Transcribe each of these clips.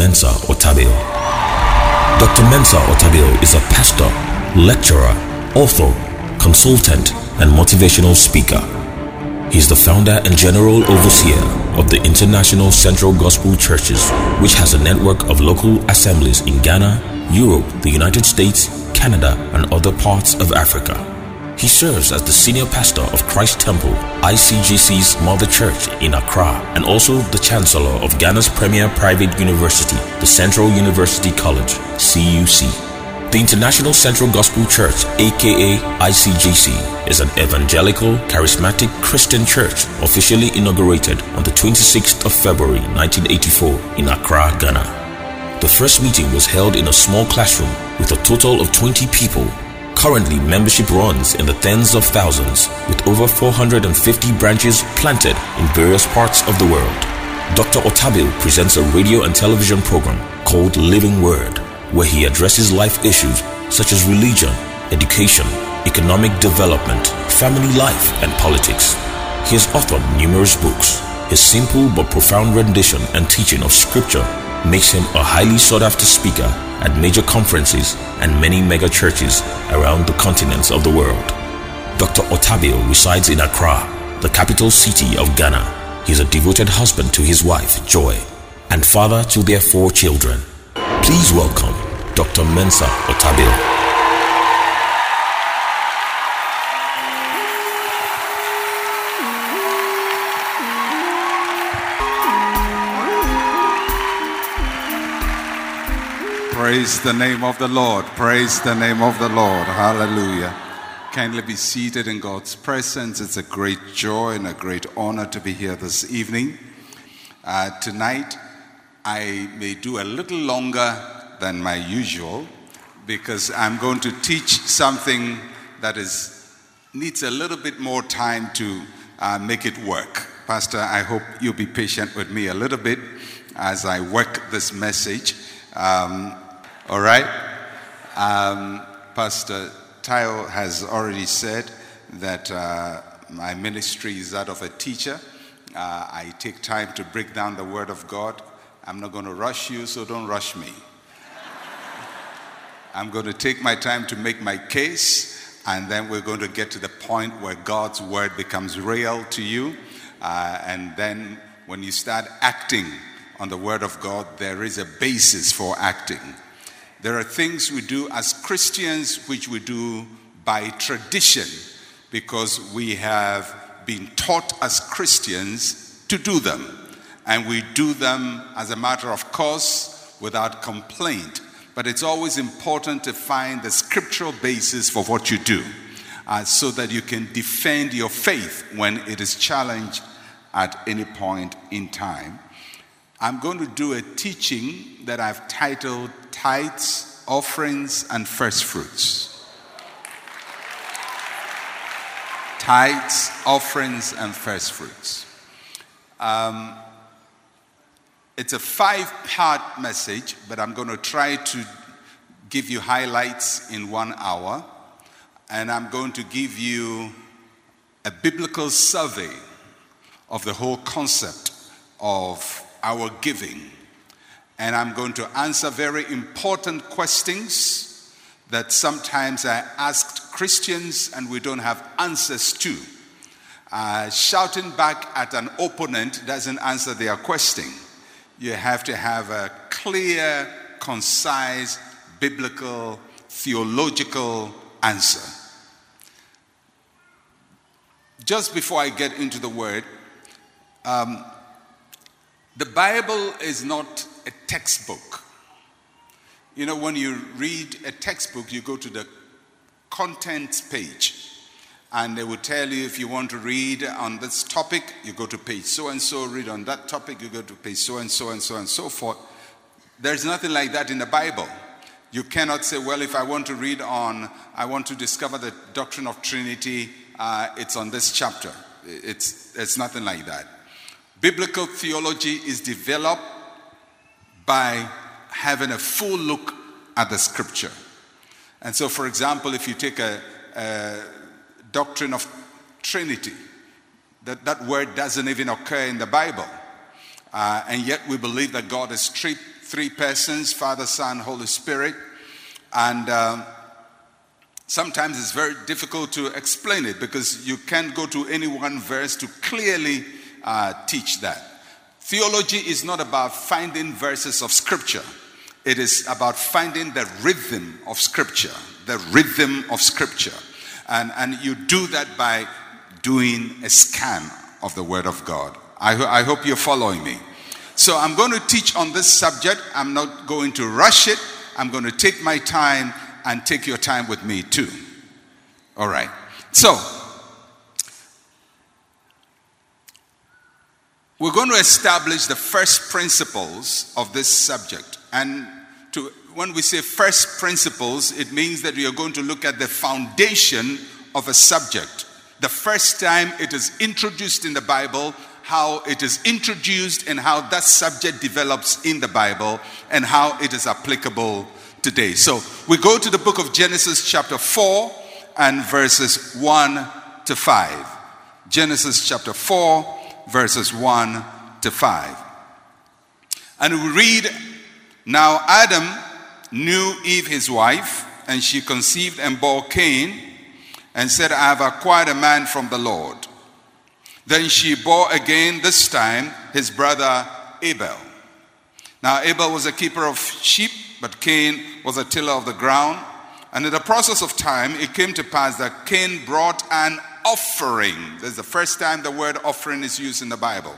Mensa Otabil. Dr. Mensa Otabil is a pastor, lecturer, author, consultant, and motivational speaker. He is the founder and general overseer of the International Central Gospel Churches, which has a network of local assemblies in Ghana, Europe, the United States, Canada, and other parts of Africa. He serves as the senior pastor of Christ Temple, ICGC's mother church in Accra, and also the chancellor of Ghana's premier private university, the Central University College, CUC. The International Central Gospel Church, aka ICGC, is an evangelical, charismatic Christian church officially inaugurated on the 26th of February 1984 in Accra, Ghana. The first meeting was held in a small classroom with a total of 20 people. Currently, membership runs in the tens of thousands with over 450 branches planted in various parts of the world. Dr. Otabil presents a radio and television program called Living Word, where he addresses life issues such as religion, education, economic development, family life, and politics. He has authored numerous books. His simple but profound rendition and teaching of scripture makes him a highly sought after speaker at major conferences and many mega churches around the continents of the world. Dr. Otabil resides in Accra, the capital city of Ghana. He is a devoted husband to his wife, Joy, and father to their four children. Please welcome Dr. Mensa Otabil. Praise the name of the Lord. Praise the name of the Lord. Hallelujah. Kindly be seated in God's presence. It's a great joy and a great honor to be here this evening. Uh, tonight, I may do a little longer than my usual because I'm going to teach something that is needs a little bit more time to uh, make it work. Pastor, I hope you'll be patient with me a little bit as I work this message. Um, all right? Um, Pastor Tayo has already said that uh, my ministry is that of a teacher. Uh, I take time to break down the Word of God. I'm not going to rush you, so don't rush me. I'm going to take my time to make my case, and then we're going to get to the point where God's Word becomes real to you. Uh, and then when you start acting on the Word of God, there is a basis for acting. There are things we do as Christians which we do by tradition because we have been taught as Christians to do them. And we do them as a matter of course without complaint. But it's always important to find the scriptural basis for what you do uh, so that you can defend your faith when it is challenged at any point in time. I'm going to do a teaching that I've titled Tithes, Offerings, and First Fruits. Tithes, Offerings, and First Fruits. Um, it's a five part message, but I'm going to try to give you highlights in one hour. And I'm going to give you a biblical survey of the whole concept of our giving. And I'm going to answer very important questions that sometimes I asked Christians and we don't have answers to. Uh, shouting back at an opponent doesn't answer their question. You have to have a clear, concise, biblical, theological answer. Just before I get into the word, um, the Bible is not a textbook. You know, when you read a textbook, you go to the contents page, and they will tell you if you want to read on this topic, you go to page so and so, read on that topic, you go to page so and so and so and so forth. There's nothing like that in the Bible. You cannot say, well, if I want to read on, I want to discover the doctrine of Trinity, uh, it's on this chapter. It's, it's nothing like that. Biblical theology is developed by having a full look at the scripture. And so, for example, if you take a, a doctrine of Trinity, that, that word doesn't even occur in the Bible. Uh, and yet we believe that God is three, three persons Father, Son, Holy Spirit. And um, sometimes it's very difficult to explain it because you can't go to any one verse to clearly uh, teach that. Theology is not about finding verses of scripture, it is about finding the rhythm of scripture. The rhythm of scripture. And, and you do that by doing a scan of the Word of God. I, ho- I hope you're following me. So I'm going to teach on this subject. I'm not going to rush it. I'm going to take my time and take your time with me too. All right. So, we're going to establish the first principles of this subject. And to, when we say first principles, it means that we are going to look at the foundation of a subject. The first time it is introduced in the Bible, how it is introduced, and how that subject develops in the Bible, and how it is applicable today. So we go to the book of Genesis, chapter 4, and verses 1 to 5. Genesis chapter 4, verses 1 to 5. And we read Now Adam knew Eve his wife, and she conceived and bore Cain, and said, I have acquired a man from the Lord. Then she bore again, this time, his brother Abel. Now Abel was a keeper of sheep, but Cain was a tiller of the ground. And in the process of time, it came to pass that Cain brought an offering. This is the first time the word offering is used in the Bible.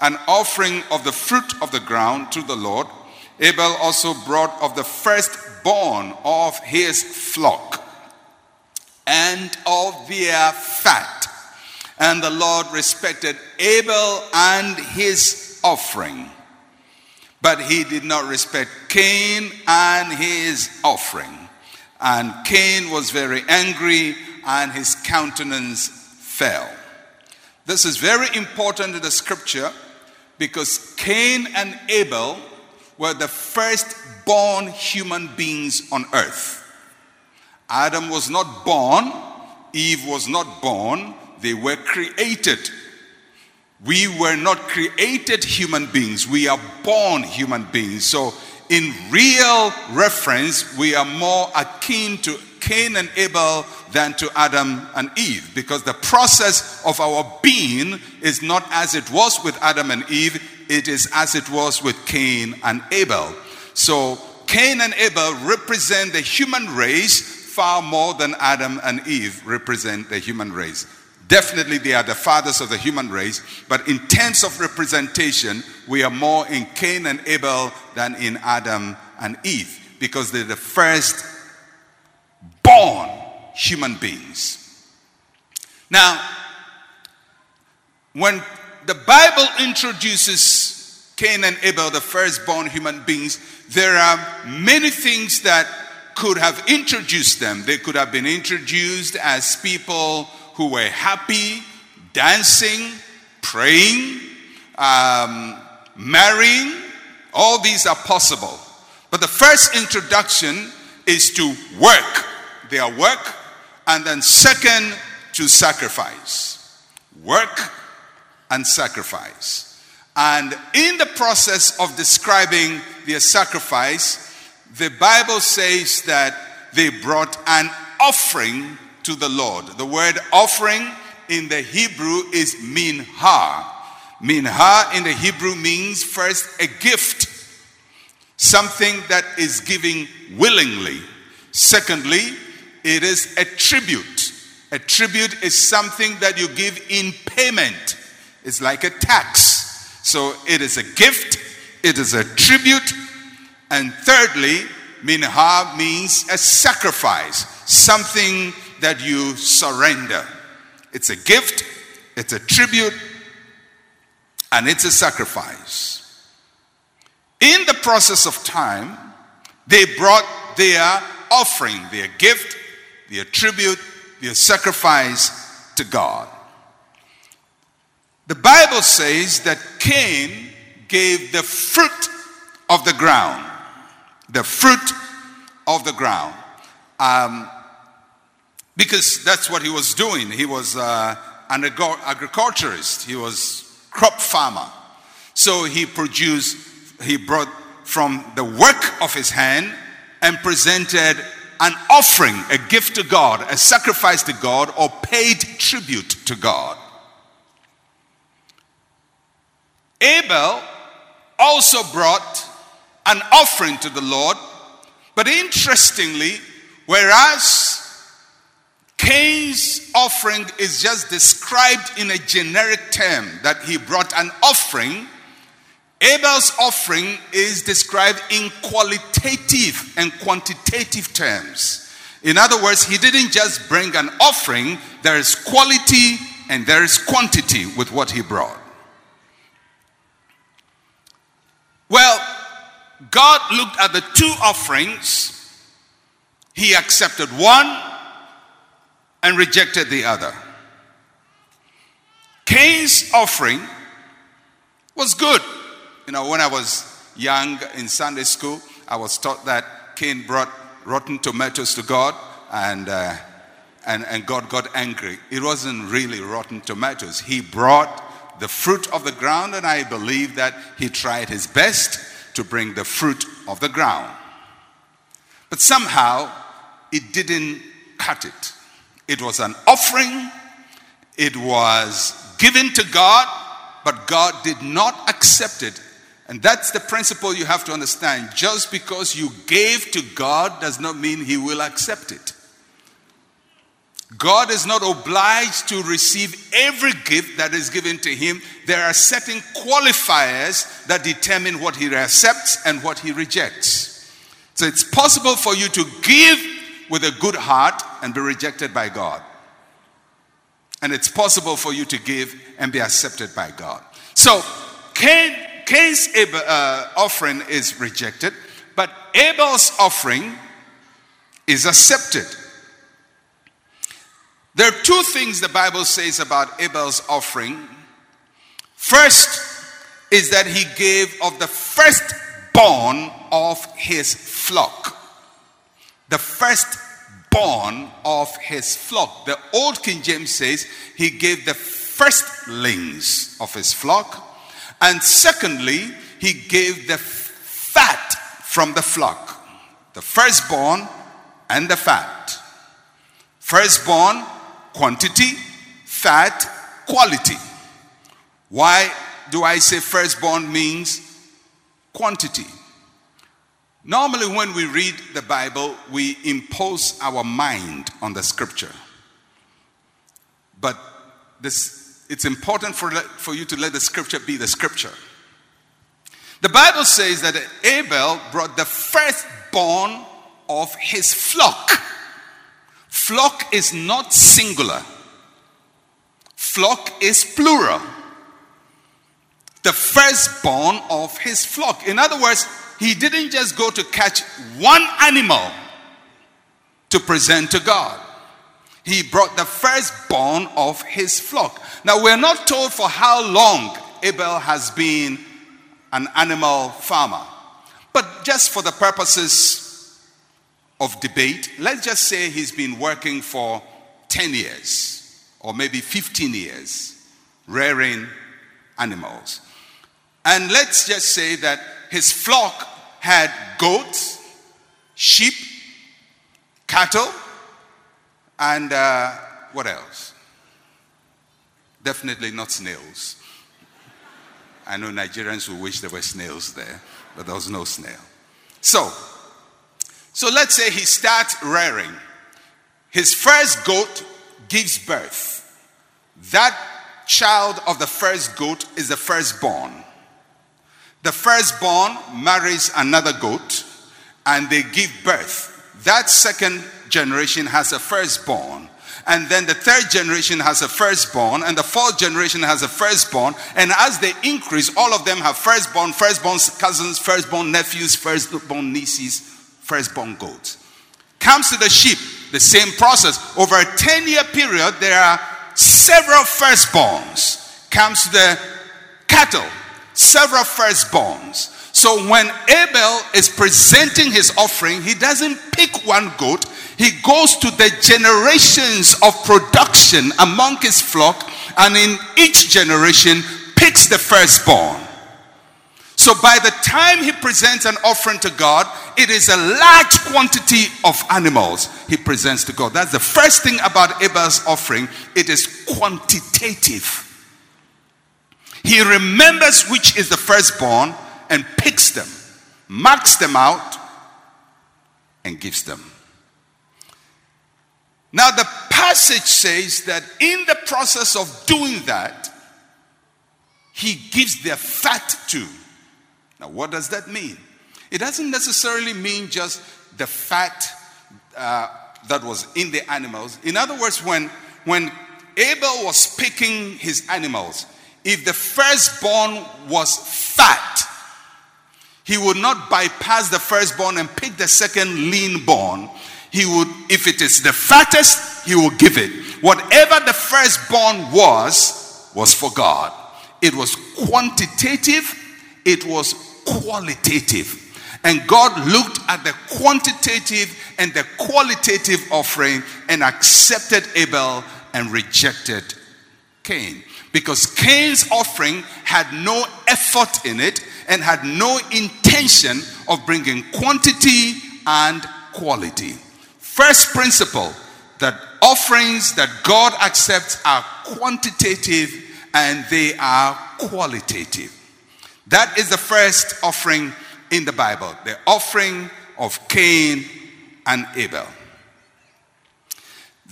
An offering of the fruit of the ground to the Lord. Abel also brought of the firstborn of his flock and of their fat. And the Lord respected Abel and his offering. But he did not respect Cain and his offering. And Cain was very angry and his countenance fell. This is very important in the scripture because Cain and Abel were the first-born human beings on earth. Adam was not born, Eve was not born, they were created. We were not created human beings, we are born human beings. So, in real reference, we are more akin to Cain and Abel than to Adam and Eve because the process of our being is not as it was with Adam and Eve, it is as it was with Cain and Abel. So, Cain and Abel represent the human race far more than Adam and Eve represent the human race. Definitely, they are the fathers of the human race, but in terms of representation, we are more in Cain and Abel than in Adam and Eve because they're the first born human beings. Now, when the Bible introduces Cain and Abel, the firstborn human beings, there are many things that could have introduced them. They could have been introduced as people who were happy, dancing, praying, um, marrying. All these are possible. But the first introduction is to work, their work, and then second, to sacrifice. Work and sacrifice. And in the process of describing their sacrifice, the Bible says that they brought an offering to the Lord. The word offering in the Hebrew is minha. Minha in the Hebrew means first a gift, something that is giving willingly. Secondly, it is a tribute. A tribute is something that you give in payment. It's like a tax. So it is a gift, it is a tribute, and thirdly, minha means a sacrifice, something that you surrender. It's a gift, it's a tribute, and it's a sacrifice. In the process of time, they brought their offering, their gift, their tribute, their sacrifice to God. The Bible says that Cain gave the fruit of the ground. The fruit of the ground. Um, because that's what he was doing. He was uh, an agriculturist, he was crop farmer. So he produced, he brought from the work of his hand and presented an offering, a gift to God, a sacrifice to God, or paid tribute to God. Abel also brought an offering to the Lord, but interestingly, whereas Cain's offering is just described in a generic term that he brought an offering. Abel's offering is described in qualitative and quantitative terms. In other words, he didn't just bring an offering, there is quality and there is quantity with what he brought. Well, God looked at the two offerings, he accepted one and rejected the other. Cain's offering was good. You know, when I was young in Sunday school, I was taught that Cain brought rotten tomatoes to God and, uh, and, and God got angry. It wasn't really rotten tomatoes. He brought the fruit of the ground, and I believe that he tried his best to bring the fruit of the ground. But somehow, it didn't cut it. It was an offering, it was given to God, but God did not accept it. And that's the principle you have to understand. Just because you gave to God does not mean He will accept it. God is not obliged to receive every gift that is given to him. There are certain qualifiers that determine what he accepts and what he rejects. So it's possible for you to give with a good heart and be rejected by God. And it's possible for you to give and be accepted by God. So Cain, Cain's uh, offering is rejected, but Abel's offering is accepted. There are two things the Bible says about Abel's offering. First is that he gave of the firstborn of his flock the firstborn of his flock. The old King James says he gave the firstlings of his flock. And secondly, he gave the fat from the flock. The firstborn and the fat. Firstborn, quantity, fat, quality. Why do I say firstborn means quantity? Normally, when we read the Bible, we impose our mind on the scripture. But this, it's important for, for you to let the scripture be the scripture. The Bible says that Abel brought the firstborn of his flock. Flock is not singular, flock is plural. The firstborn of his flock. In other words, he didn't just go to catch one animal to present to God. He brought the firstborn of his flock. Now, we're not told for how long Abel has been an animal farmer, but just for the purposes of debate, let's just say he's been working for 10 years or maybe 15 years rearing animals. And let's just say that his flock had goats, sheep, cattle, and uh, what else? Definitely not snails. I know Nigerians will wish there were snails there, but there was no snail. So, so let's say he starts rearing. His first goat gives birth. That child of the first goat is the firstborn. The firstborn marries another goat and they give birth. That second generation has a firstborn. And then the third generation has a firstborn, and the fourth generation has a firstborn. And as they increase, all of them have firstborn, firstborn cousins, firstborn nephews, firstborn nieces, firstborn goats. Comes to the sheep, the same process. Over a 10 year period, there are several firstborns. Comes to the cattle, several firstborns. So when Abel is presenting his offering, he doesn't pick one goat, he goes to the generations of production among his flock, and in each generation picks the firstborn. So by the time he presents an offering to God, it is a large quantity of animals he presents to God. That's the first thing about Abel's offering. It is quantitative. He remembers which is the firstborn and picks them, marks them out, and gives them. Now, the passage says that in the process of doing that, he gives their fat too. Now, what does that mean? It doesn't necessarily mean just the fat uh, that was in the animals. In other words, when, when Abel was picking his animals, if the firstborn was fat, he would not bypass the firstborn and pick the second lean born. He would, if it is the fattest, he will give it. Whatever the firstborn was, was for God. It was quantitative, it was qualitative. And God looked at the quantitative and the qualitative offering and accepted Abel and rejected Cain. Because Cain's offering had no effort in it and had no intention of bringing quantity and quality. First principle that offerings that God accepts are quantitative and they are qualitative. That is the first offering in the Bible the offering of Cain and Abel.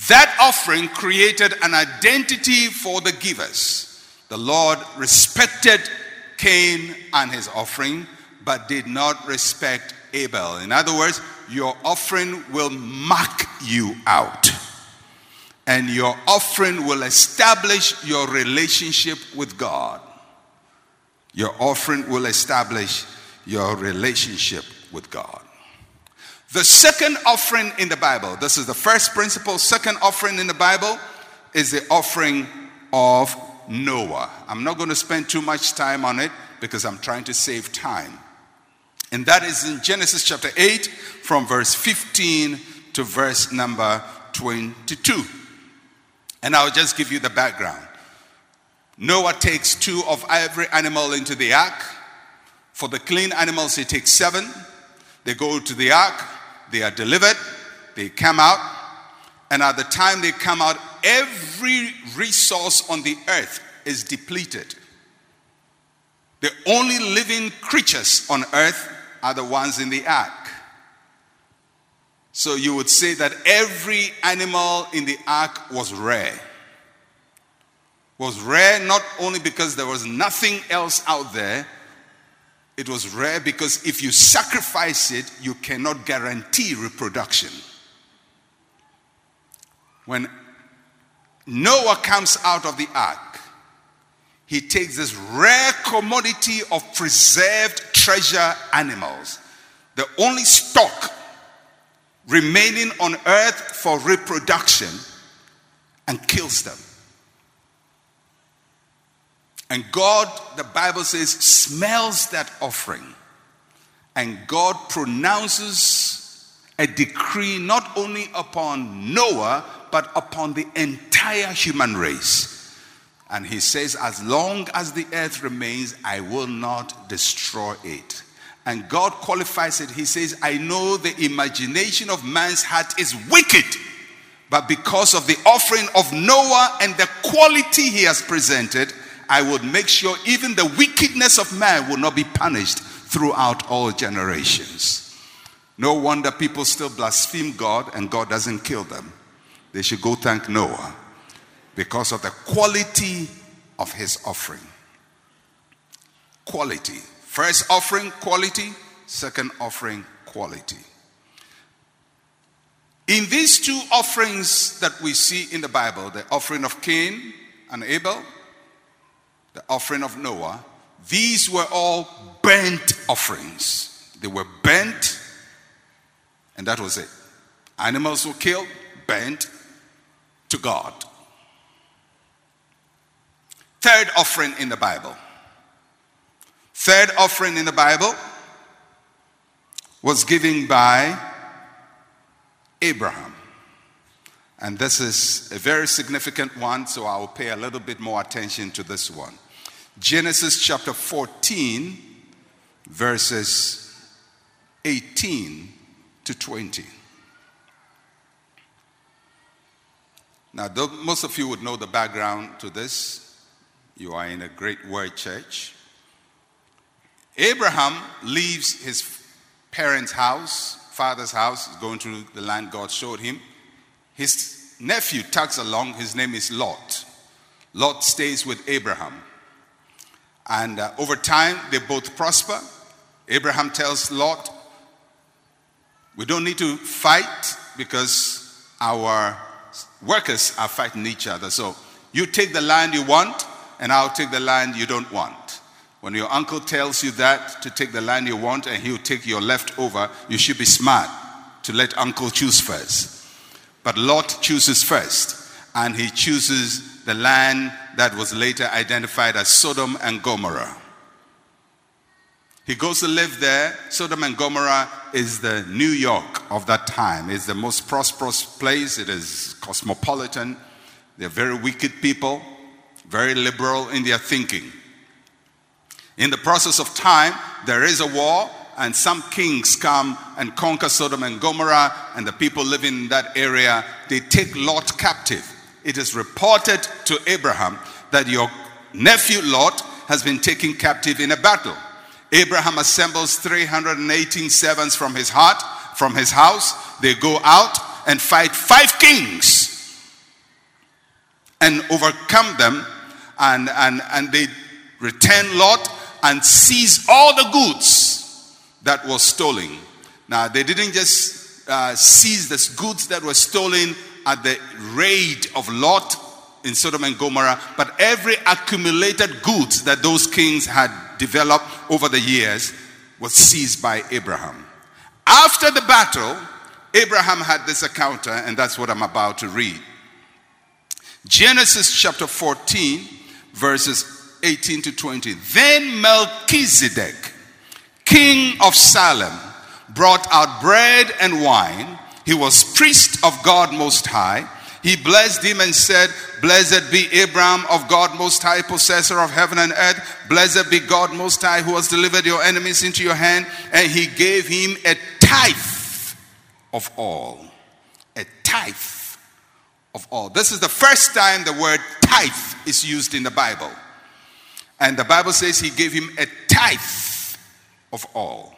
That offering created an identity for the givers. The Lord respected Cain and his offering, but did not respect Abel. In other words, your offering will mark you out. And your offering will establish your relationship with God. Your offering will establish your relationship with God. The second offering in the Bible, this is the first principle, second offering in the Bible is the offering of Noah. I'm not going to spend too much time on it because I'm trying to save time. And that is in Genesis chapter 8, from verse 15 to verse number 22. And I'll just give you the background. Noah takes two of every animal into the ark. For the clean animals, he takes seven. They go to the ark, they are delivered, they come out, and at the time they come out, every resource on the earth is depleted. The only living creatures on earth are the ones in the ark. So you would say that every animal in the ark was rare. Was rare not only because there was nothing else out there, it was rare because if you sacrifice it, you cannot guarantee reproduction. When Noah comes out of the ark, he takes this rare commodity of preserved treasure animals, the only stock remaining on earth for reproduction, and kills them. And God, the Bible says, smells that offering. And God pronounces a decree not only upon Noah, but upon the entire human race. And he says, As long as the earth remains, I will not destroy it. And God qualifies it. He says, I know the imagination of man's heart is wicked, but because of the offering of Noah and the quality he has presented, I would make sure even the wickedness of man will not be punished throughout all generations. No wonder people still blaspheme God and God doesn't kill them. They should go thank Noah because of the quality of his offering. Quality. First offering, quality. Second offering, quality. In these two offerings that we see in the Bible, the offering of Cain and Abel, the offering of Noah, these were all burnt offerings. They were burnt, and that was it. Animals were killed, burnt to God. Third offering in the Bible. Third offering in the Bible was given by Abraham. And this is a very significant one, so I will pay a little bit more attention to this one. Genesis chapter 14, verses 18 to 20. Now, most of you would know the background to this. You are in a great word church. Abraham leaves his parents' house, father's house, going to the land God showed him. His nephew tags along, his name is Lot. Lot stays with Abraham. And uh, over time, they both prosper. Abraham tells Lot, We don't need to fight because our workers are fighting each other. So you take the land you want, and I'll take the land you don't want. When your uncle tells you that to take the land you want and he'll take your leftover, you should be smart to let uncle choose first. But Lot chooses first, and he chooses the land that was later identified as Sodom and Gomorrah. He goes to live there. Sodom and Gomorrah is the New York of that time. It's the most prosperous place. It is cosmopolitan. They're very wicked people, very liberal in their thinking. In the process of time, there is a war, and some kings come and conquer Sodom and Gomorrah, and the people living in that area, they take Lot captive. It is reported to Abraham that your nephew Lot has been taken captive in a battle. Abraham assembles 318 servants from his heart, from his house. They go out and fight five kings and overcome them, and, and, and they return Lot and seize all the goods that were stolen. Now, they didn't just uh, seize the goods that were stolen at the raid of Lot in Sodom and Gomorrah, but every accumulated goods that those kings had developed over the years was seized by Abraham. After the battle, Abraham had this encounter, and that's what I'm about to read. Genesis chapter 14, verses 18 to 20. Then Melchizedek, king of Salem, brought out bread and wine. He was priest of God Most High. He blessed him and said, Blessed be Abraham of God Most High, possessor of heaven and earth. Blessed be God Most High, who has delivered your enemies into your hand. And he gave him a tithe of all. A tithe of all. This is the first time the word tithe is used in the Bible. And the Bible says he gave him a tithe of all.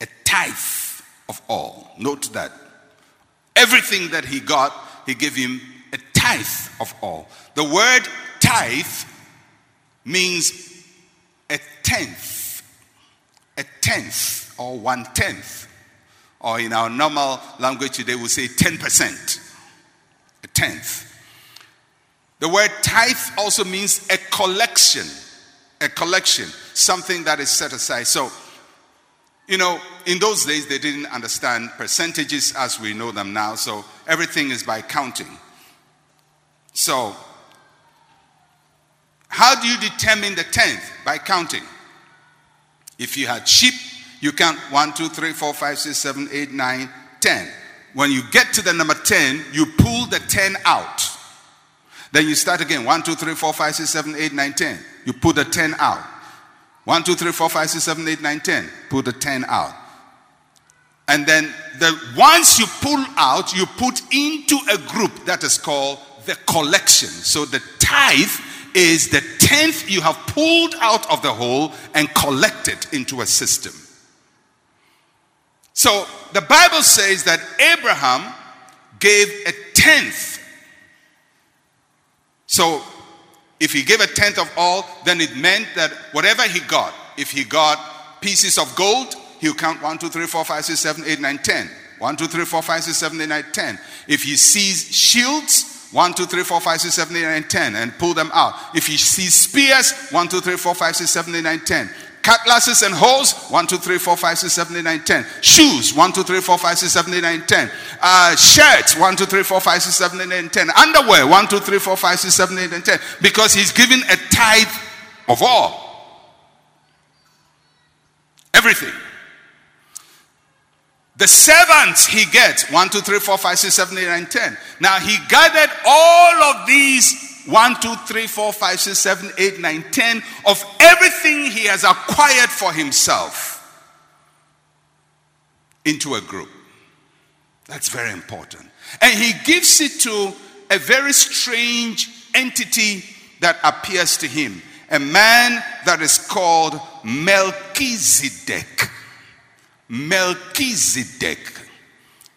A tithe of all. Note that. Everything that he got, he gave him a tithe of all. The word tithe means a tenth, a tenth, or one tenth. Or in our normal language today, we say 10%, a tenth. The word tithe also means a collection, a collection, something that is set aside. So, you know, in those days, they didn't understand percentages as we know them now, so everything is by counting. So, how do you determine the tenth? By counting. If you had sheep, you count 1, 2, 3, 4, 5, 6, 7, 8, 9, 10. When you get to the number 10, you pull the 10 out. Then you start again 1, 2, 3, 4, 5, 6, 7, 8, 9, 10. You pull the 10 out. 1, 2, 3, 4, 5, 6, 7, 8, 9, 10. Pull the 10 out. And then the ones you pull out, you put into a group that is called the collection. So the tithe is the tenth you have pulled out of the whole and collected into a system. So the Bible says that Abraham gave a tenth. So if he gave a tenth of all, then it meant that whatever he got, if he got pieces of gold, he'll count 1, 2, 3, 4, 5, 6, 7, 8, 9, 10. 1, 2, 3, 4, 5, 6, 7, 8, 9, 10. If he sees shields, 1, 2, 3, 4, 5, 6, 7, 8, 9, 10, and pull them out. If he sees spears, 1, 2, 3, 4, 5, 6, 7, 8, 9, 10. Cutlasses and hoes, 1, 2, 3, 4, 5, 6, 7, 8, 9, 10. Shoes, 1, 2, 3, 4, 5, 6, 7, 8, 9, 10. Uh, shirts, 1, 2, 3, 4, 5, 6, 7, 8, 9, 10. Underwear, 1, 2, 3, 4, 5, 6, 7, 8, 9, 10. Because he's given a tithe of all. Everything. The servants he gets, 1, 2, 3, 4, 5, 6, 7, 8, 9, 10. Now he gathered all of these 1, 2, 3, 4, 5, 6, 7, 8, 9, 10 of everything he has acquired for himself into a group. That's very important. And he gives it to a very strange entity that appears to him a man that is called Melchizedek. Melchizedek.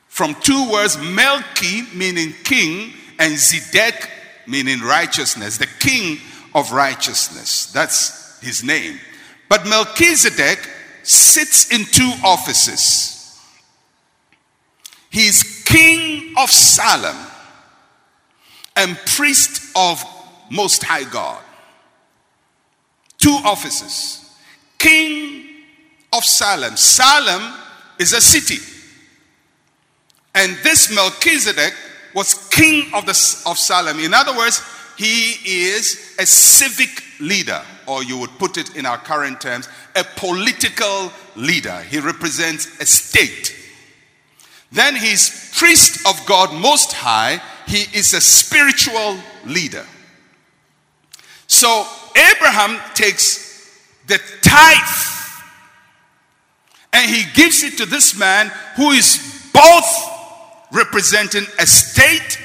From two words, Melchi meaning king, and Zedek meaning righteousness, the king of righteousness. That's his name. But Melchizedek sits in two offices. He's king of Salem and priest of Most High God. Two offices. King of Salem. Salem is a city. And this Melchizedek was king of, the, of Salem. In other words, he is a civic leader, or you would put it in our current terms, a political leader. He represents a state. Then he's priest of God Most High. He is a spiritual leader. So Abraham takes the tithe and he gives it to this man who is both representing a state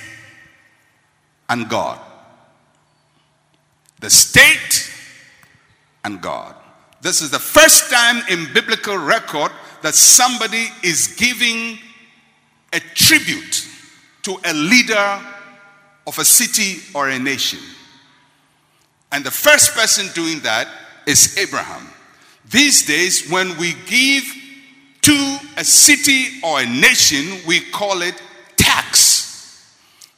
and God. The state and God. This is the first time in biblical record that somebody is giving a tribute to a leader of a city or a nation. And the first person doing that is Abraham. These days, when we give to a city or a nation, we call it tax.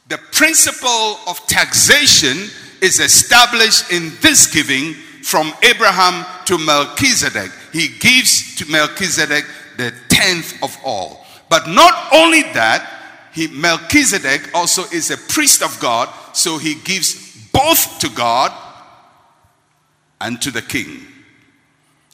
The principle of taxation is established in this giving from Abraham to Melchizedek. He gives to Melchizedek the tenth of all. But not only that, he, Melchizedek also is a priest of God, so he gives both to God and to the king.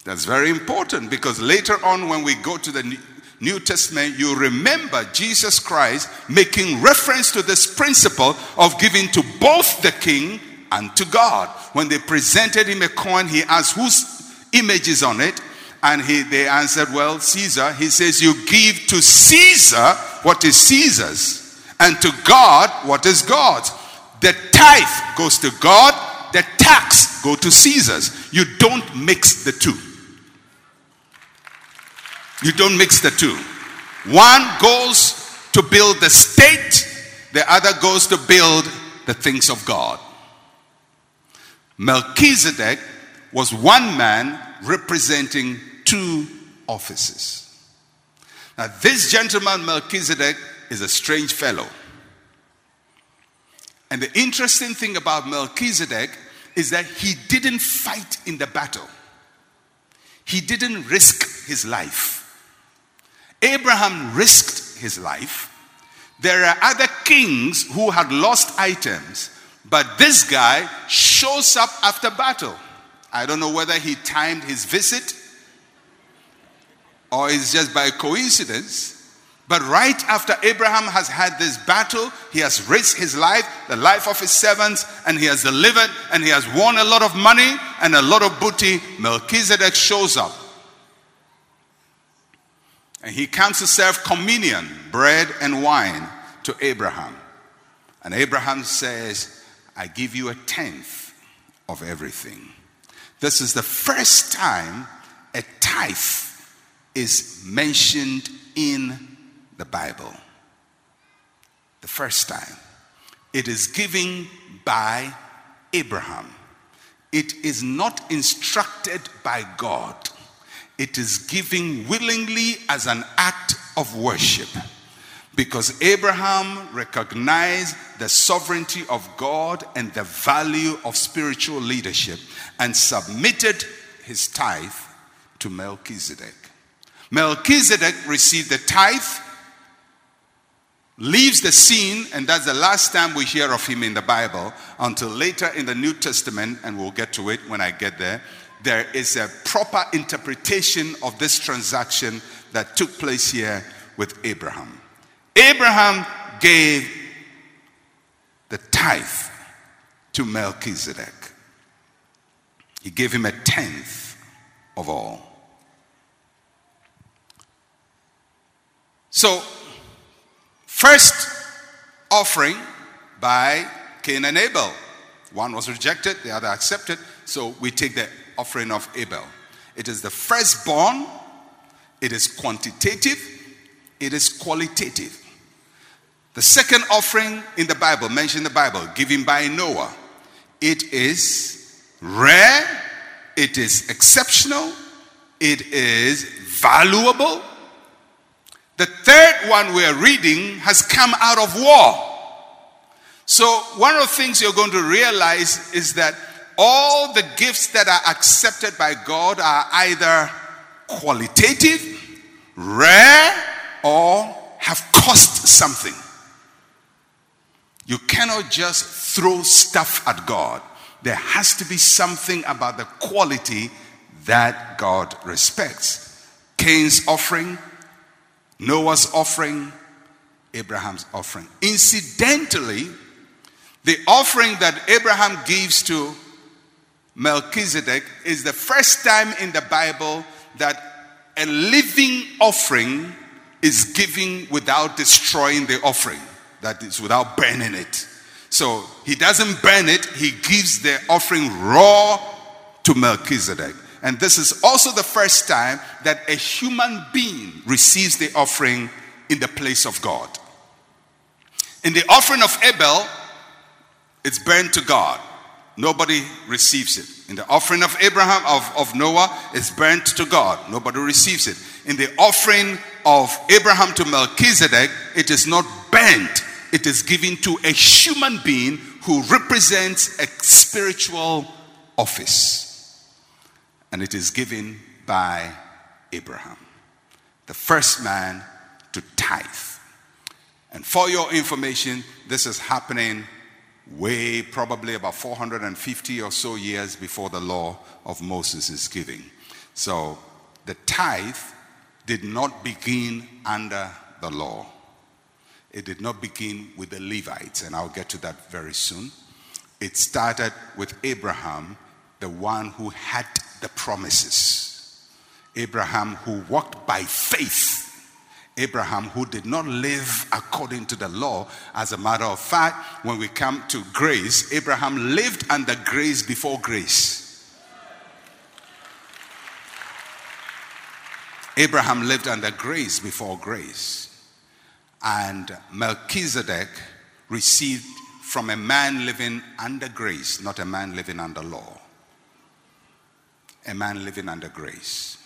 That's very important because later on, when we go to the New Testament, you remember Jesus Christ making reference to this principle of giving to both the king and to God. When they presented him a coin, he asked whose image is on it. And he, they answered, Well, Caesar. He says, You give to Caesar what is Caesar's, and to God what is God's. The tithe goes to God, the tax go to Caesar's. You don't mix the two. You don't mix the two. One goes to build the state, the other goes to build the things of God. Melchizedek was one man representing two offices. Now, this gentleman, Melchizedek, is a strange fellow. And the interesting thing about Melchizedek is that he didn't fight in the battle, he didn't risk his life. Abraham risked his life. There are other kings who had lost items, but this guy shows up after battle. I don't know whether he timed his visit or it's just by coincidence. But right after Abraham has had this battle, he has risked his life, the life of his servants, and he has delivered, and he has won a lot of money and a lot of booty. Melchizedek shows up. And he comes to serve communion, bread and wine, to Abraham. And Abraham says, I give you a tenth of everything. This is the first time a tithe is mentioned in the Bible. The first time. It is given by Abraham. It is not instructed by God. It is given willingly as an act of worship. Because Abraham recognized the sovereignty of God and the value of spiritual leadership and submitted his tithe to Melchizedek. Melchizedek received the tithe, leaves the scene, and that's the last time we hear of him in the Bible until later in the New Testament, and we'll get to it when I get there there is a proper interpretation of this transaction that took place here with Abraham. Abraham gave the tithe to Melchizedek. He gave him a tenth of all. So, first offering by Cain and Abel. One was rejected, the other accepted. So we take the offering of Abel. It is the firstborn, it is quantitative, it is qualitative. The second offering in the Bible, mentioned in the Bible, given by Noah, it is rare, it is exceptional, it is valuable. The third one we're reading has come out of war. So, one of the things you're going to realize is that all the gifts that are accepted by God are either qualitative, rare, or have cost something. You cannot just throw stuff at God. There has to be something about the quality that God respects. Cain's offering, Noah's offering, Abraham's offering. Incidentally, the offering that Abraham gives to Melchizedek is the first time in the Bible that a living offering is given without destroying the offering, that is, without burning it. So he doesn't burn it, he gives the offering raw to Melchizedek. And this is also the first time that a human being receives the offering in the place of God. In the offering of Abel, it's burned to God. Nobody receives it. In the offering of Abraham, of, of Noah, it's burnt to God. Nobody receives it. In the offering of Abraham to Melchizedek, it is not burnt. It is given to a human being who represents a spiritual office. And it is given by Abraham, the first man to tithe. And for your information, this is happening way probably about 450 or so years before the law of Moses is given. So the tithe did not begin under the law. It did not begin with the Levites, and I'll get to that very soon. It started with Abraham, the one who had the promises. Abraham who walked by faith Abraham, who did not live according to the law. As a matter of fact, when we come to grace, Abraham lived under grace before grace. Abraham lived under grace before grace. And Melchizedek received from a man living under grace, not a man living under law. A man living under grace.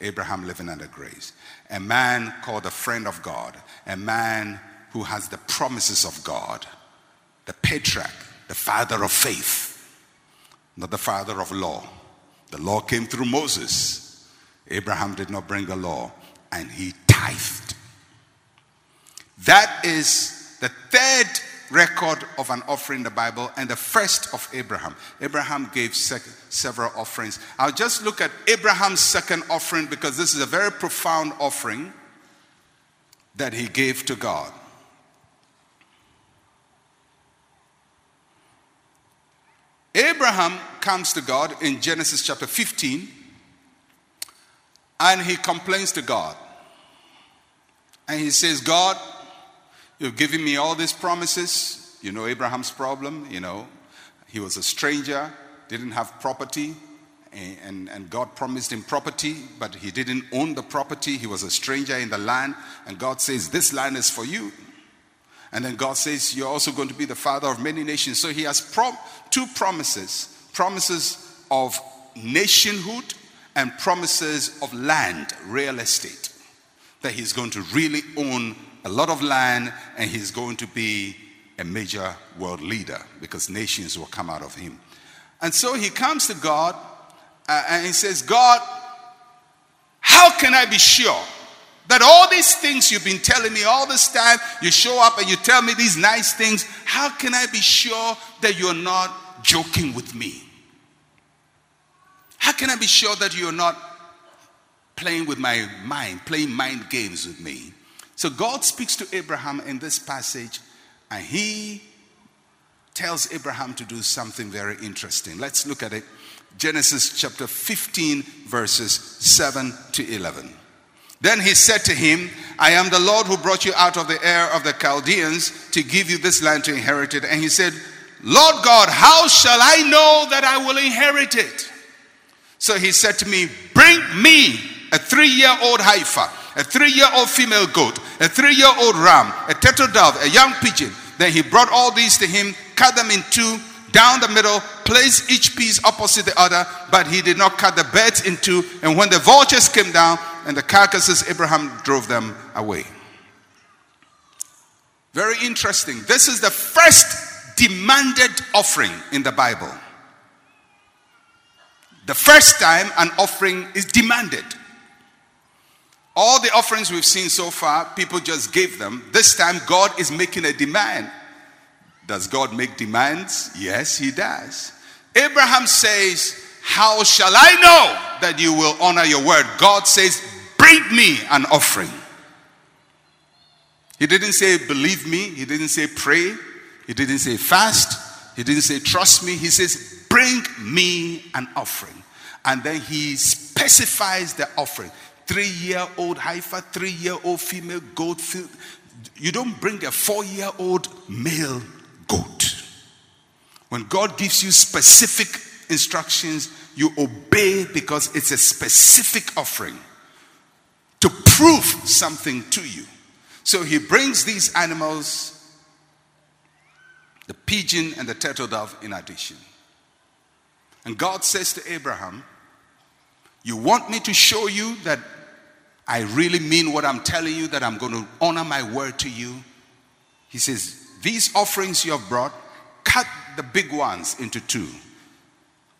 Abraham living under grace. A man called a friend of God, a man who has the promises of God, the patriarch, the father of faith, not the father of law. The law came through Moses. Abraham did not bring the law, and he tithed. That is the third record of an offering in the Bible and the first of Abraham. Abraham gave sec- several offerings. I'll just look at Abraham's second offering because this is a very profound offering that he gave to God. Abraham comes to God in Genesis chapter 15 and he complains to God. And he says, God, You've given me all these promises. You know Abraham's problem, you know. He was a stranger, didn't have property, and, and God promised him property, but he didn't own the property. He was a stranger in the land, and God says, This land is for you. And then God says, You're also going to be the father of many nations. So he has two promises promises of nationhood and promises of land, real estate, that he's going to really own a lot of land, and he's going to be a major world leader because nations will come out of him. And so he comes to God uh, and he says, God, how can I be sure that all these things you've been telling me all this time, you show up and you tell me these nice things, how can I be sure that you're not joking with me? How can I be sure that you're not playing with my mind, playing mind games with me? So God speaks to Abraham in this passage, and he tells Abraham to do something very interesting. Let's look at it. Genesis chapter 15, verses 7 to 11. Then he said to him, I am the Lord who brought you out of the Ur of the Chaldeans to give you this land to inherit it. And he said, Lord God, how shall I know that I will inherit it? So he said to me, Bring me a three year old heifer, a three year old female goat, a three year old ram, a turtle dove, a young pigeon. Then he brought all these to him, cut them in two, down the middle, placed each piece opposite the other, but he did not cut the birds in two. And when the vultures came down and the carcasses, Abraham drove them away. Very interesting. This is the first demanded offering in the Bible. The first time an offering is demanded. All the offerings we've seen so far, people just gave them. This time, God is making a demand. Does God make demands? Yes, He does. Abraham says, How shall I know that you will honor your word? God says, Bring me an offering. He didn't say, Believe me. He didn't say, Pray. He didn't say, Fast. He didn't say, Trust me. He says, Bring me an offering. And then he specifies the offering three year old heifer, three year old female goat. You don't bring a four year old male goat. When God gives you specific instructions, you obey because it's a specific offering to prove something to you. So he brings these animals, the pigeon and the turtle dove, in addition. And God says to Abraham, You want me to show you that I really mean what I'm telling you, that I'm going to honor my word to you. He says, These offerings you have brought, cut the big ones into two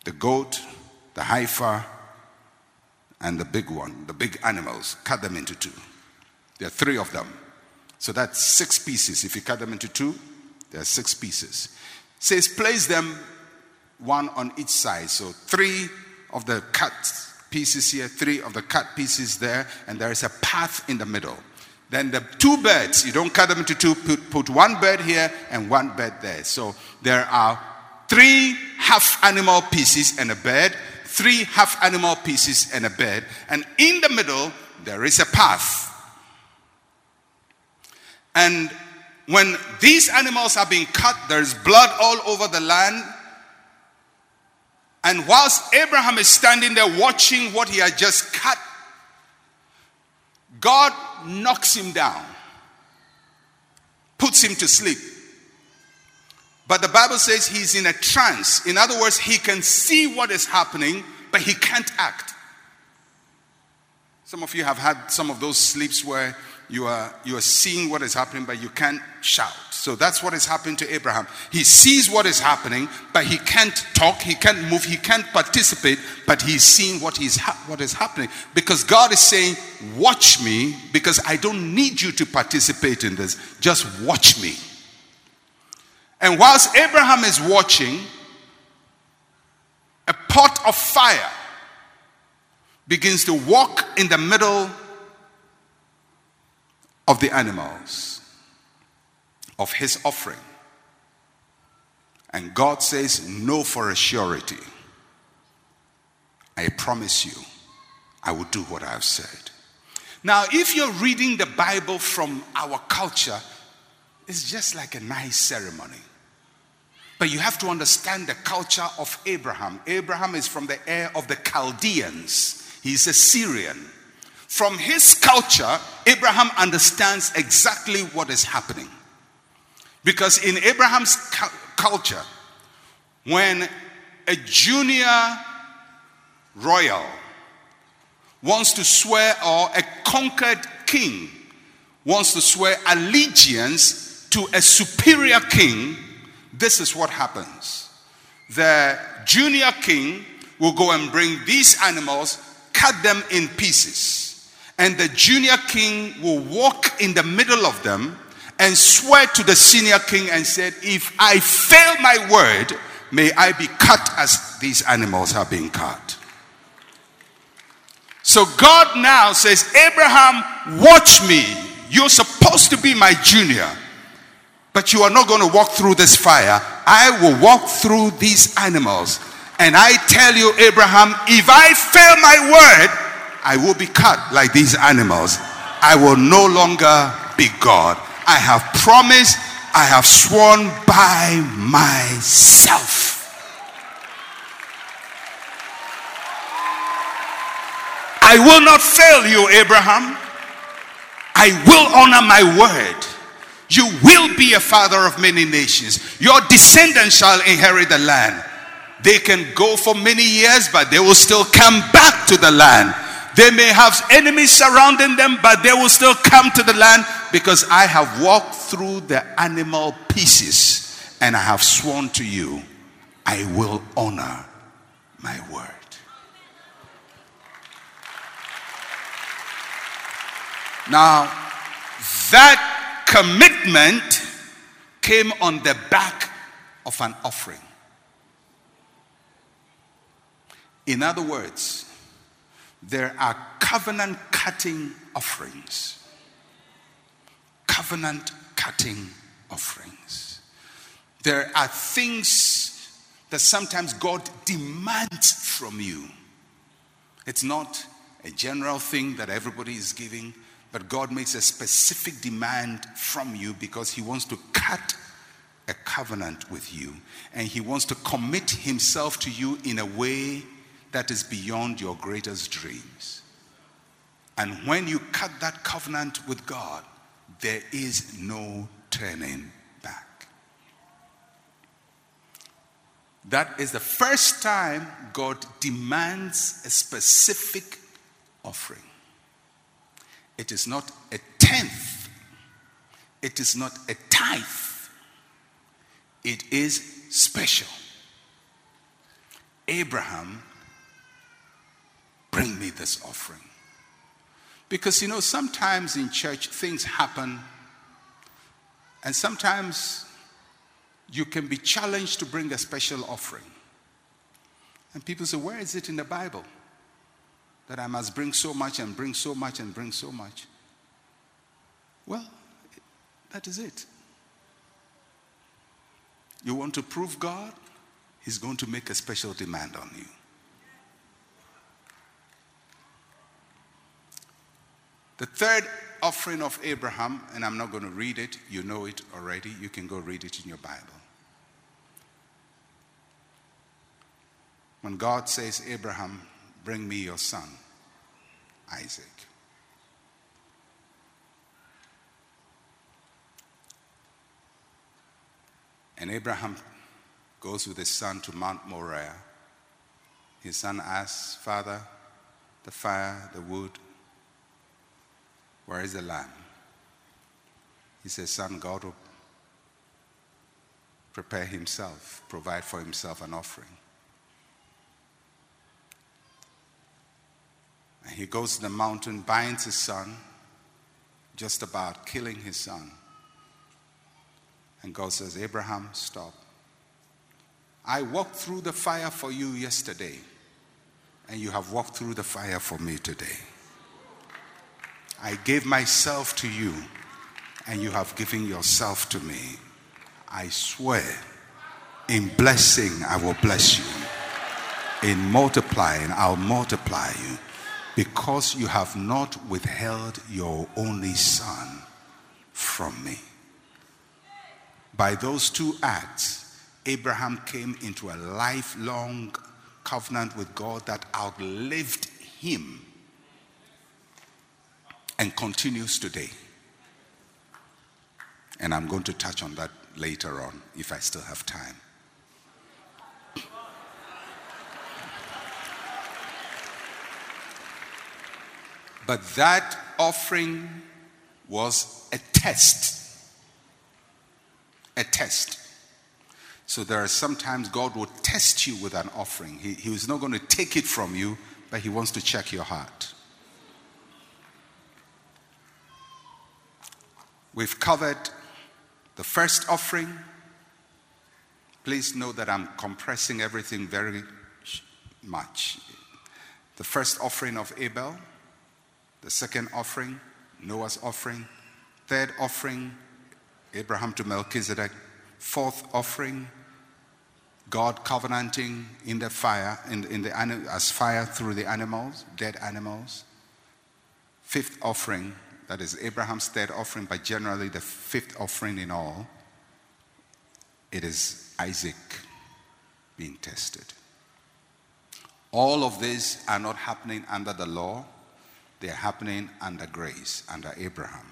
the goat, the heifer, and the big one, the big animals. Cut them into two. There are three of them. So that's six pieces. If you cut them into two, there are six pieces. Says, place them one on each side. So three of the cut pieces here, three of the cut pieces there, and there is a path in the middle. Then the two birds, you don't cut them into two, put, put one bird here and one bird there. So there are three half animal pieces and a bird, three half animal pieces and a bird, and in the middle there is a path. And when these animals are being cut, there's blood all over the land and whilst Abraham is standing there watching what he had just cut, God knocks him down, puts him to sleep. But the Bible says he's in a trance. In other words, he can see what is happening, but he can't act. Some of you have had some of those sleeps where you are, you are seeing what is happening, but you can't shout. So that's what is happening to Abraham. He sees what is happening, but he can't talk, he can't move, he can't participate, but he's seeing what, is ha- what is happening. Because God is saying, Watch me, because I don't need you to participate in this. Just watch me. And whilst Abraham is watching, a pot of fire begins to walk in the middle of the animals of his offering. And God says, Know, for a surety. I promise you, I will do what I have said. Now, if you're reading the Bible from our culture, it's just like a nice ceremony. But you have to understand the culture of Abraham. Abraham is from the Ur of the Chaldeans, he's a Syrian. From his culture, Abraham understands exactly what is happening. Because in Abraham's cu- culture, when a junior royal wants to swear, or a conquered king wants to swear allegiance to a superior king, this is what happens. The junior king will go and bring these animals, cut them in pieces and the junior king will walk in the middle of them and swear to the senior king and said, If I fail my word, may I be cut as these animals are being cut. So God now says, Abraham, watch me. You're supposed to be my junior, but you are not going to walk through this fire I will walk through these animals. And I tell you, Abraham, if I fail my word, I will be cut like these animals. I will no longer be God. I have promised, I have sworn by myself. I will not fail you, Abraham. I will honor my word. You will be a father of many nations. Your descendants shall inherit the land. They can go for many years, but they will still come back to the land. They may have enemies surrounding them, but they will still come to the land because I have walked through the animal pieces and I have sworn to you, I will honor my word. Now, that commitment came on the back of an offering. In other words, there are covenant cutting offerings. Covenant cutting offerings. There are things that sometimes God demands from you. It's not a general thing that everybody is giving, but God makes a specific demand from you because He wants to cut a covenant with you. And He wants to commit Himself to you in a way that is beyond your greatest dreams. And when you cut that covenant with God, there is no turning back. That is the first time God demands a specific offering. It is not a tenth. It is not a tithe. It is special. Abraham, bring me this offering. Because you know, sometimes in church things happen, and sometimes you can be challenged to bring a special offering. And people say, Where is it in the Bible? that I must bring so much and bring so much and bring so much. Well, that is it. You want to prove God? He's going to make a special demand on you. The third offering of Abraham, and I'm not going to read it, you know it already. You can go read it in your Bible. When God says, Abraham, Bring me your son, Isaac. And Abraham goes with his son to Mount Moriah. His son asks, Father, the fire, the wood, where is the lamb? He says, Son, God will prepare himself, provide for himself an offering. And he goes to the mountain, binds his son, just about killing his son. And God says, Abraham, stop. I walked through the fire for you yesterday, and you have walked through the fire for me today. I gave myself to you, and you have given yourself to me. I swear, in blessing, I will bless you. In multiplying, I'll multiply you because you have not withheld your only son from me. By those two acts, Abraham came into a lifelong covenant with God that outlived him and continues today. And I'm going to touch on that later on if I still have time. But that offering was a test. A test. So there are sometimes God will test you with an offering. He, he was not going to take it from you, but He wants to check your heart. We've covered the first offering. Please know that I'm compressing everything very much. The first offering of Abel, the second offering, Noah's offering. Third offering, Abraham to Melchizedek. Fourth offering, God covenanting in the fire, in, in the, as fire through the animals, dead animals. Fifth offering, that is Abraham's third offering, but generally the fifth offering in all, it is Isaac being tested. All of these are not happening under the law, they are happening under grace, under Abraham.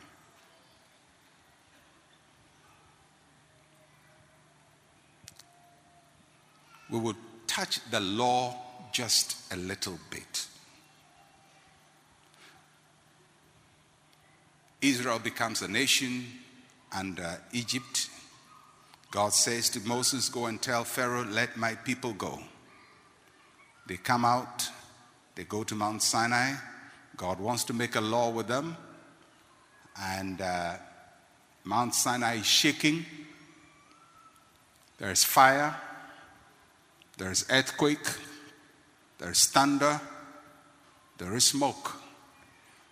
We will touch the law just a little bit. Israel becomes a nation under Egypt. God says to Moses, Go and tell Pharaoh, let my people go. They come out, they go to Mount Sinai. God wants to make a law with them. And uh, Mount Sinai is shaking. There is fire, there is earthquake, there is thunder, there is smoke,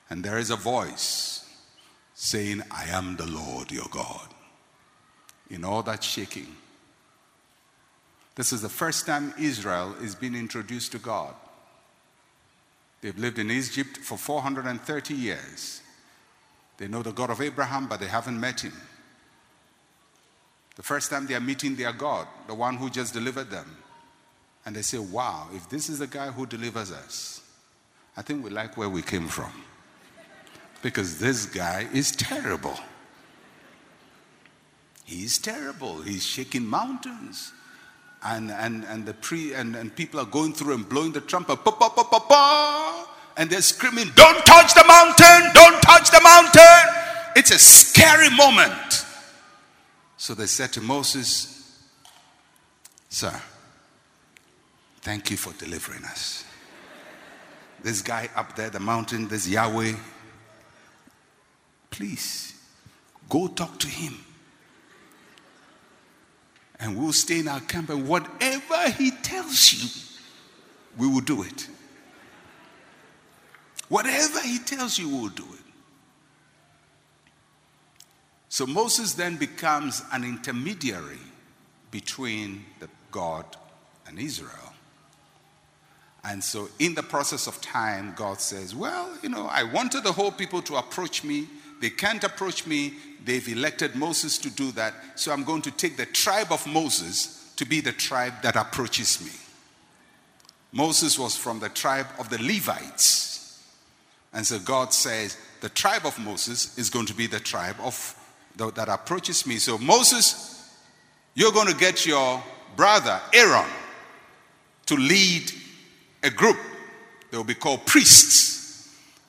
and there is a voice saying, I am the Lord your God. In all that shaking, this is the first time Israel is being introduced to God. They've lived in Egypt for 430 years. They know the God of Abraham, but they haven't met him. The first time they are meeting their God, the one who just delivered them. And they say, Wow, if this is the guy who delivers us, I think we like where we came from. Because this guy is terrible. He's terrible. He's shaking mountains and, and, and the pre and, and people are going through and blowing the trumpet, pa, pa, pa, pa, pa, and they're screaming, Don't touch the mountain, don't touch the mountain. It's a scary moment. So they said to Moses, Sir, thank you for delivering us. This guy up there, the mountain, this Yahweh, please go talk to him and we'll stay in our camp, and whatever He tells you, we will do it. Whatever He tells you, we will do it. So Moses then becomes an intermediary between the God and Israel. And so, in the process of time, God says, Well, you know, I wanted the whole people to approach me. They can't approach me. They've elected Moses to do that. So I'm going to take the tribe of Moses to be the tribe that approaches me. Moses was from the tribe of the Levites. And so God says, the tribe of Moses is going to be the tribe of the, that approaches me. So Moses, you're going to get your brother Aaron to lead a group. They will be called priests.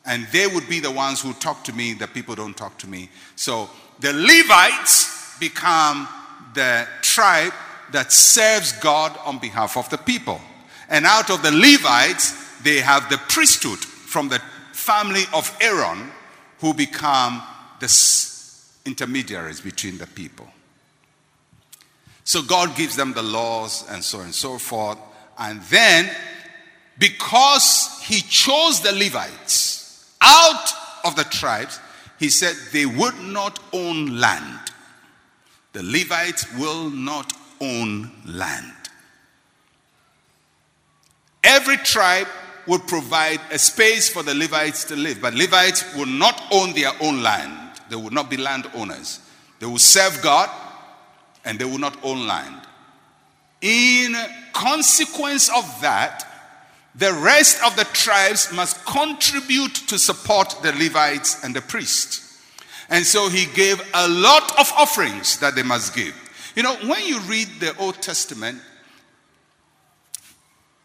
And they would be the ones who talk to me, the people don't talk to me. So the Levites become the tribe that serves God on behalf of the people. And out of the Levites, they have the priesthood from the family of Aaron who become the intermediaries between the people. So God gives them the laws and so on and so forth. And then, because He chose the Levites out of the tribes, he said they would not own land. The Levites will not own land. Every tribe would provide a space for the Levites to live, but Levites will not own their own land. They will not be landowners. They will serve God and they will not own land. In consequence of that, the rest of the tribes must contribute to support the Levites and the priests. And so he gave a lot of offerings that they must give. You know, when you read the Old Testament,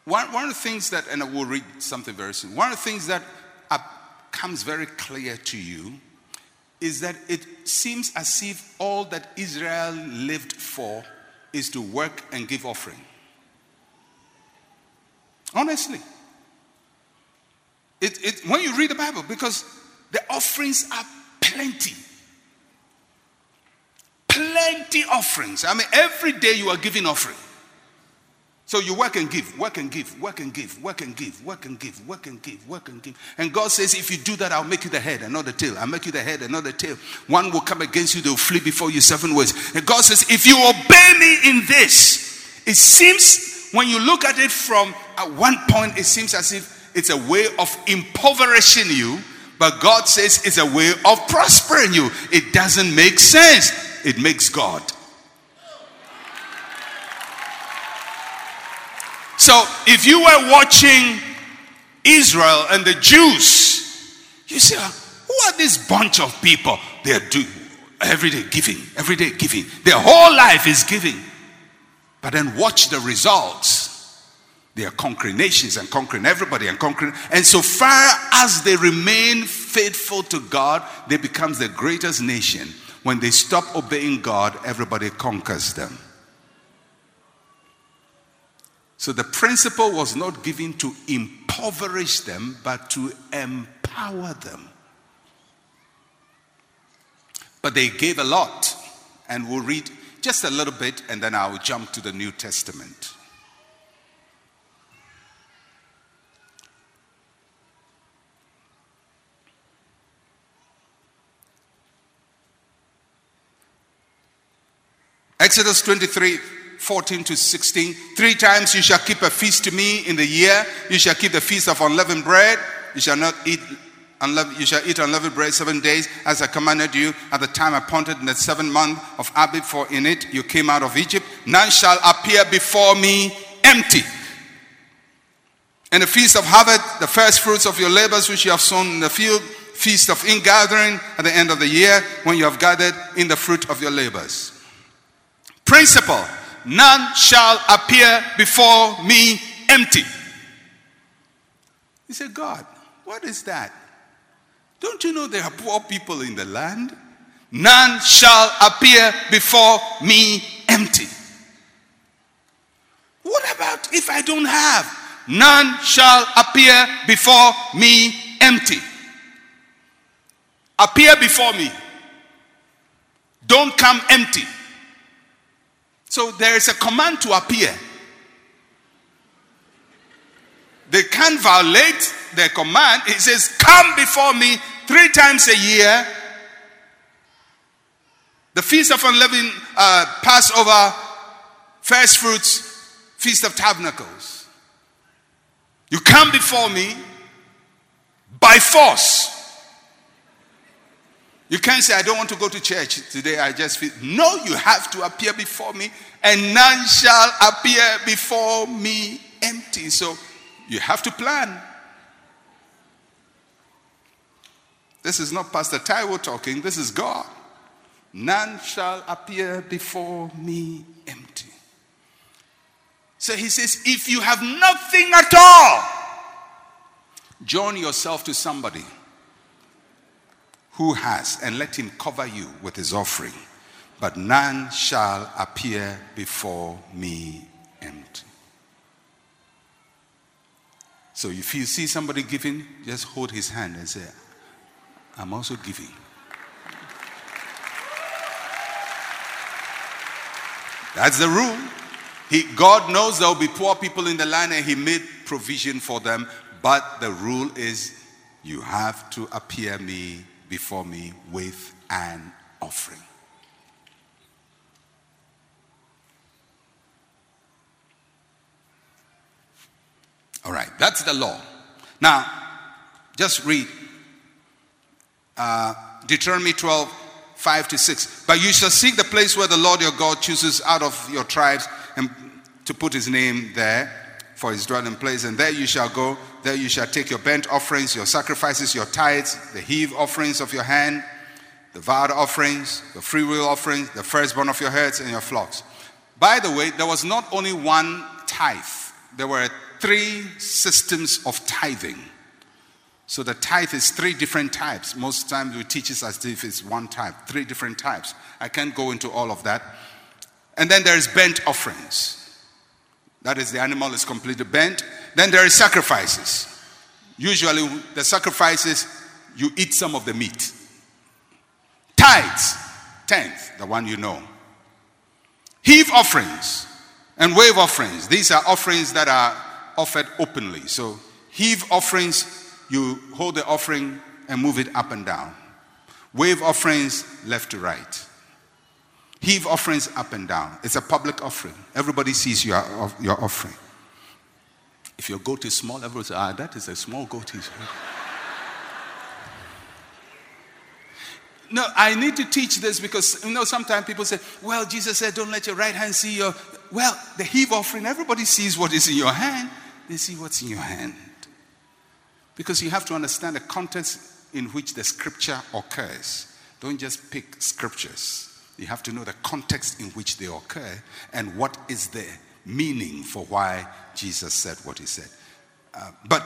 one, one of the things that, and I will read something very soon, one of the things that uh, comes very clear to you is that it seems as if all that Israel lived for is to work and give offering. Honestly. It, it, when you read the Bible, because the offerings are plenty. Plenty offerings. I mean, every day you are giving offering. So you work and give, work and give, work and give, work and give, work and give, work and give, work and give. And God says, if you do that, I'll make you the head and not the tail. I'll make you the head and not the tail. One will come against you, they'll flee before you seven ways. And God says, if you obey me in this, it seems, when you look at it from at one point, it seems as if it's a way of impoverishing you, but God says it's a way of prospering you. It doesn't make sense, it makes God. So if you were watching Israel and the Jews, you say, ah, who are this bunch of people? They are doing everyday giving, everyday giving. Their whole life is giving. But then watch the results. They are conquering nations and conquering everybody and conquering. And so far as they remain faithful to God, they become the greatest nation. When they stop obeying God, everybody conquers them. So the principle was not given to impoverish them, but to empower them. But they gave a lot. And we'll read just a little bit and then I'll jump to the New Testament. Exodus 23 14 to 16. Three times you shall keep a feast to me in the year. You shall keep the feast of unleavened bread. You shall not eat unleavened, you shall eat unleavened bread seven days, as I commanded you at the time appointed in the seventh month of Abib, for in it you came out of Egypt. None shall appear before me empty. And the feast of harvest, the first fruits of your labors which you have sown in the field, feast of ingathering at the end of the year, when you have gathered in the fruit of your labors. Principle none shall appear before me empty. He said, God, what is that? Don't you know there are poor people in the land? None shall appear before me empty. What about if I don't have? None shall appear before me empty. Appear before me. Don't come empty. So there is a command to appear. They can't violate the command. It says, Come before me three times a year. The Feast of Unleavened uh, Passover, First Fruits, Feast of Tabernacles. You come before me by force. You can't say, I don't want to go to church today. I just feel. No, you have to appear before me, and none shall appear before me empty. So you have to plan. This is not Pastor Taiwo talking, this is God. None shall appear before me empty. So he says, if you have nothing at all, join yourself to somebody who has, and let him cover you with his offering. But none shall appear before me empty. So if you see somebody giving, just hold his hand and say, I'm also giving. That's the rule. He, God knows there will be poor people in the land and He made provision for them. But the rule is you have to appear me before me with an offering. All right, that's the law. Now, just read uh, Deuteronomy 12, 5 to 6. But you shall seek the place where the Lord your God chooses out of your tribes and to put his name there for his dwelling place. And there you shall go. There you shall take your burnt offerings, your sacrifices, your tithes, the heave offerings of your hand, the vowed offerings, the freewill offerings, the firstborn of your herds and your flocks. By the way, there was not only one tithe, there were three systems of tithing. So the tithe is three different types. Most times we teach it as if it's one type, three different types. I can't go into all of that. And then there is burnt offerings. That is, the animal is completely burnt. Then there is sacrifices. Usually, the sacrifices, you eat some of the meat. Tithes, tenth, the one you know. Heave offerings and wave offerings. These are offerings that are offered openly. So, heave offerings you hold the offering and move it up and down. Wave offerings left to right. Heave offerings up and down. It's a public offering. Everybody sees your, your offering. If your goat is small, everyone says, ah, that is a small goat. no, I need to teach this because, you know, sometimes people say, well, Jesus said, don't let your right hand see your. Well, the heave offering, everybody sees what is in your hand. They see what's in your hand. Because you have to understand the context in which the scripture occurs. Don't just pick scriptures. You have to know the context in which they occur and what is the meaning for why Jesus said what he said. Uh, but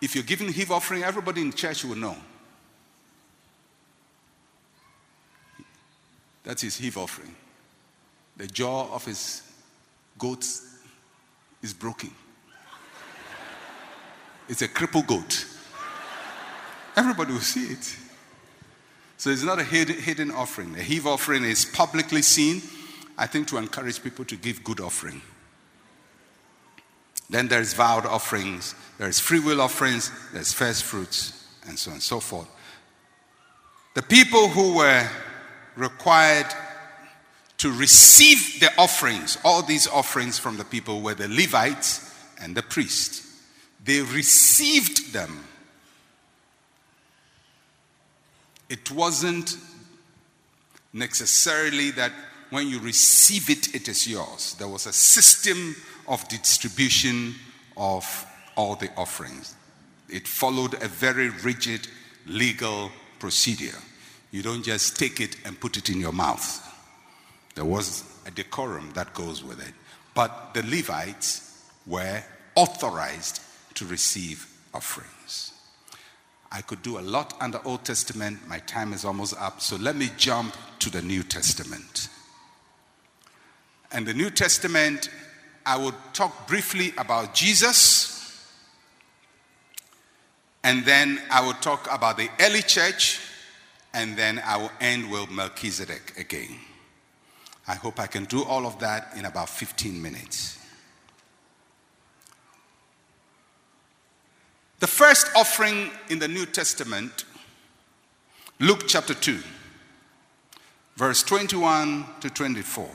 if you're giving heave offering, everybody in church will know. That's his heave offering. The jaw of his goat is broken. It's a crippled goat. Everybody will see it. So it's not a hidden offering. A heave offering is publicly seen, I think, to encourage people to give good offering. Then there's vowed offerings, there's free will offerings, there's first fruits, and so on and so forth. The people who were required to receive the offerings, all these offerings from the people, were the Levites and the priests. They received them It wasn't necessarily that when you receive it, it is yours. There was a system of distribution of all the offerings. It followed a very rigid legal procedure. You don't just take it and put it in your mouth. There was a decorum that goes with it. But the Levites were authorized to receive offerings. I could do a lot under Old Testament. My time is almost up. So let me jump to the New Testament. And the New Testament, I would talk briefly about Jesus. And then I will talk about the early church. And then I will end with Melchizedek again. I hope I can do all of that in about 15 minutes. The first offering in the New Testament, Luke chapter 2, verse 21 to 24.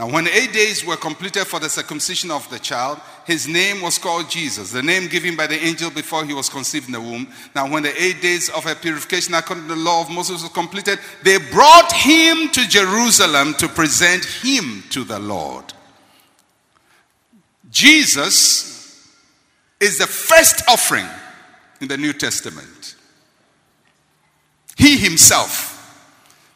Now, when eight days were completed for the circumcision of the child, his name was called Jesus, the name given by the angel before he was conceived in the womb. Now, when the eight days of her purification according to the law of Moses was completed, they brought him to Jerusalem to present him to the Lord. Jesus is the first offering in the New Testament. He himself.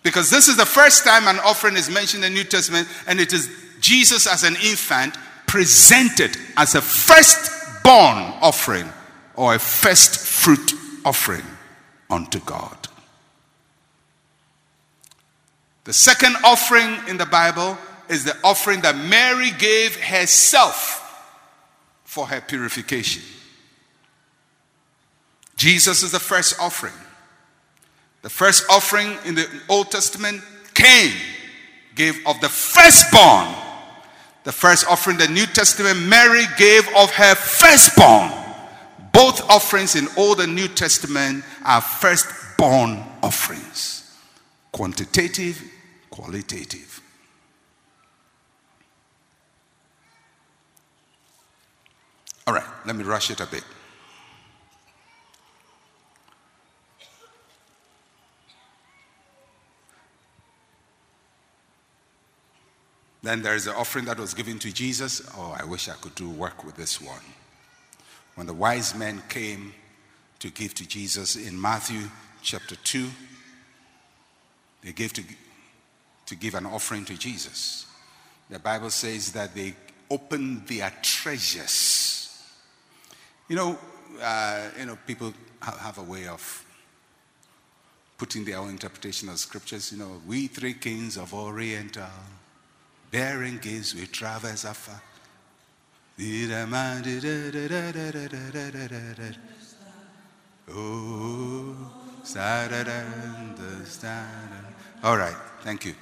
Because this is the first time an offering is mentioned in the New Testament, and it is Jesus as an infant presented as a firstborn offering or a first fruit offering unto God. The second offering in the Bible is the offering that Mary gave herself for her purification. Jesus is the first offering. The first offering in the Old Testament, Cain gave of the firstborn. The first offering in the New Testament, Mary gave of her firstborn. Both offerings in Old and New Testament are firstborn offerings quantitative, qualitative. All right, let me rush it a bit. Then there is the offering that was given to Jesus. Oh, I wish I could do work with this one. When the wise men came to give to Jesus in Matthew chapter 2, they gave to, to give an offering to Jesus. The Bible says that they opened their treasures. You know, uh, you know, people have a way of putting their own interpretation of scriptures. You know, we three kings of Oriental bearing gifts we traverse afar. Oh, all right, thank you.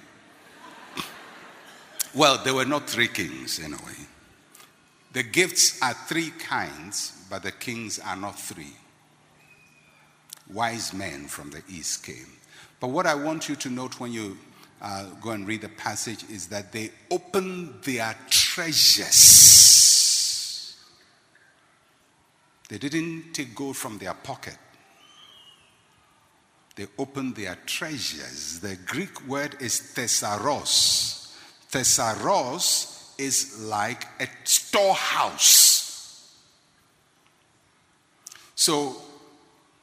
Well, there were not three kings in a way. The gifts are three kinds, but the kings are not three. Wise men from the east came. But what I want you to note when you uh, go and read the passage, is that they opened their treasures. They didn't take gold from their pocket. They opened their treasures. The Greek word is thesaurus. Thesaurus is like a storehouse. So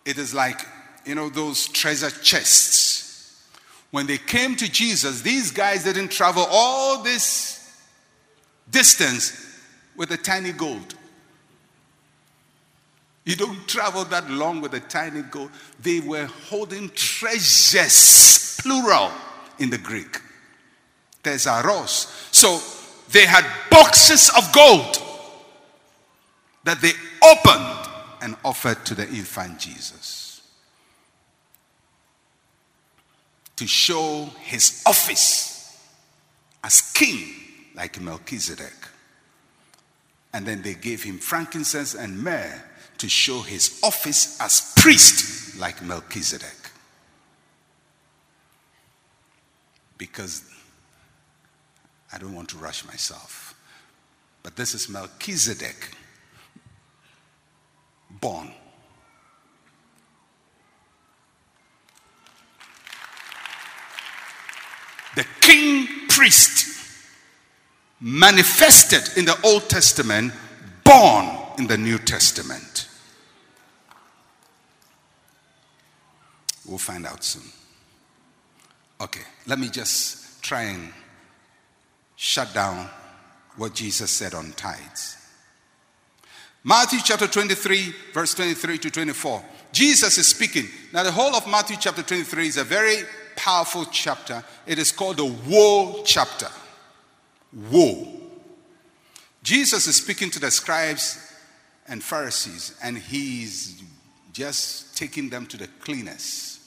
it is like, you know, those treasure chests. When they came to Jesus, these guys didn't travel all this distance with a tiny gold. You don't travel that long with a tiny gold. They were holding treasures, plural, in the Greek. Thesaurus. So they had boxes of gold that they opened and offered to the infant Jesus to show his office as king, like Melchizedek. And then they gave him frankincense and myrrh to show his office as priest, like Melchizedek. Because I don't want to rush myself. But this is Melchizedek born. The king priest manifested in the Old Testament, born in the New Testament. We'll find out soon. Okay, let me just try and shut down what Jesus said on tithes. Matthew chapter 23, verse 23 to 24. Jesus is speaking. Now, the whole of Matthew chapter 23 is a very powerful chapter. It is called the woe chapter. Woe. Jesus is speaking to the scribes and Pharisees, and he's just taking them to the cleaners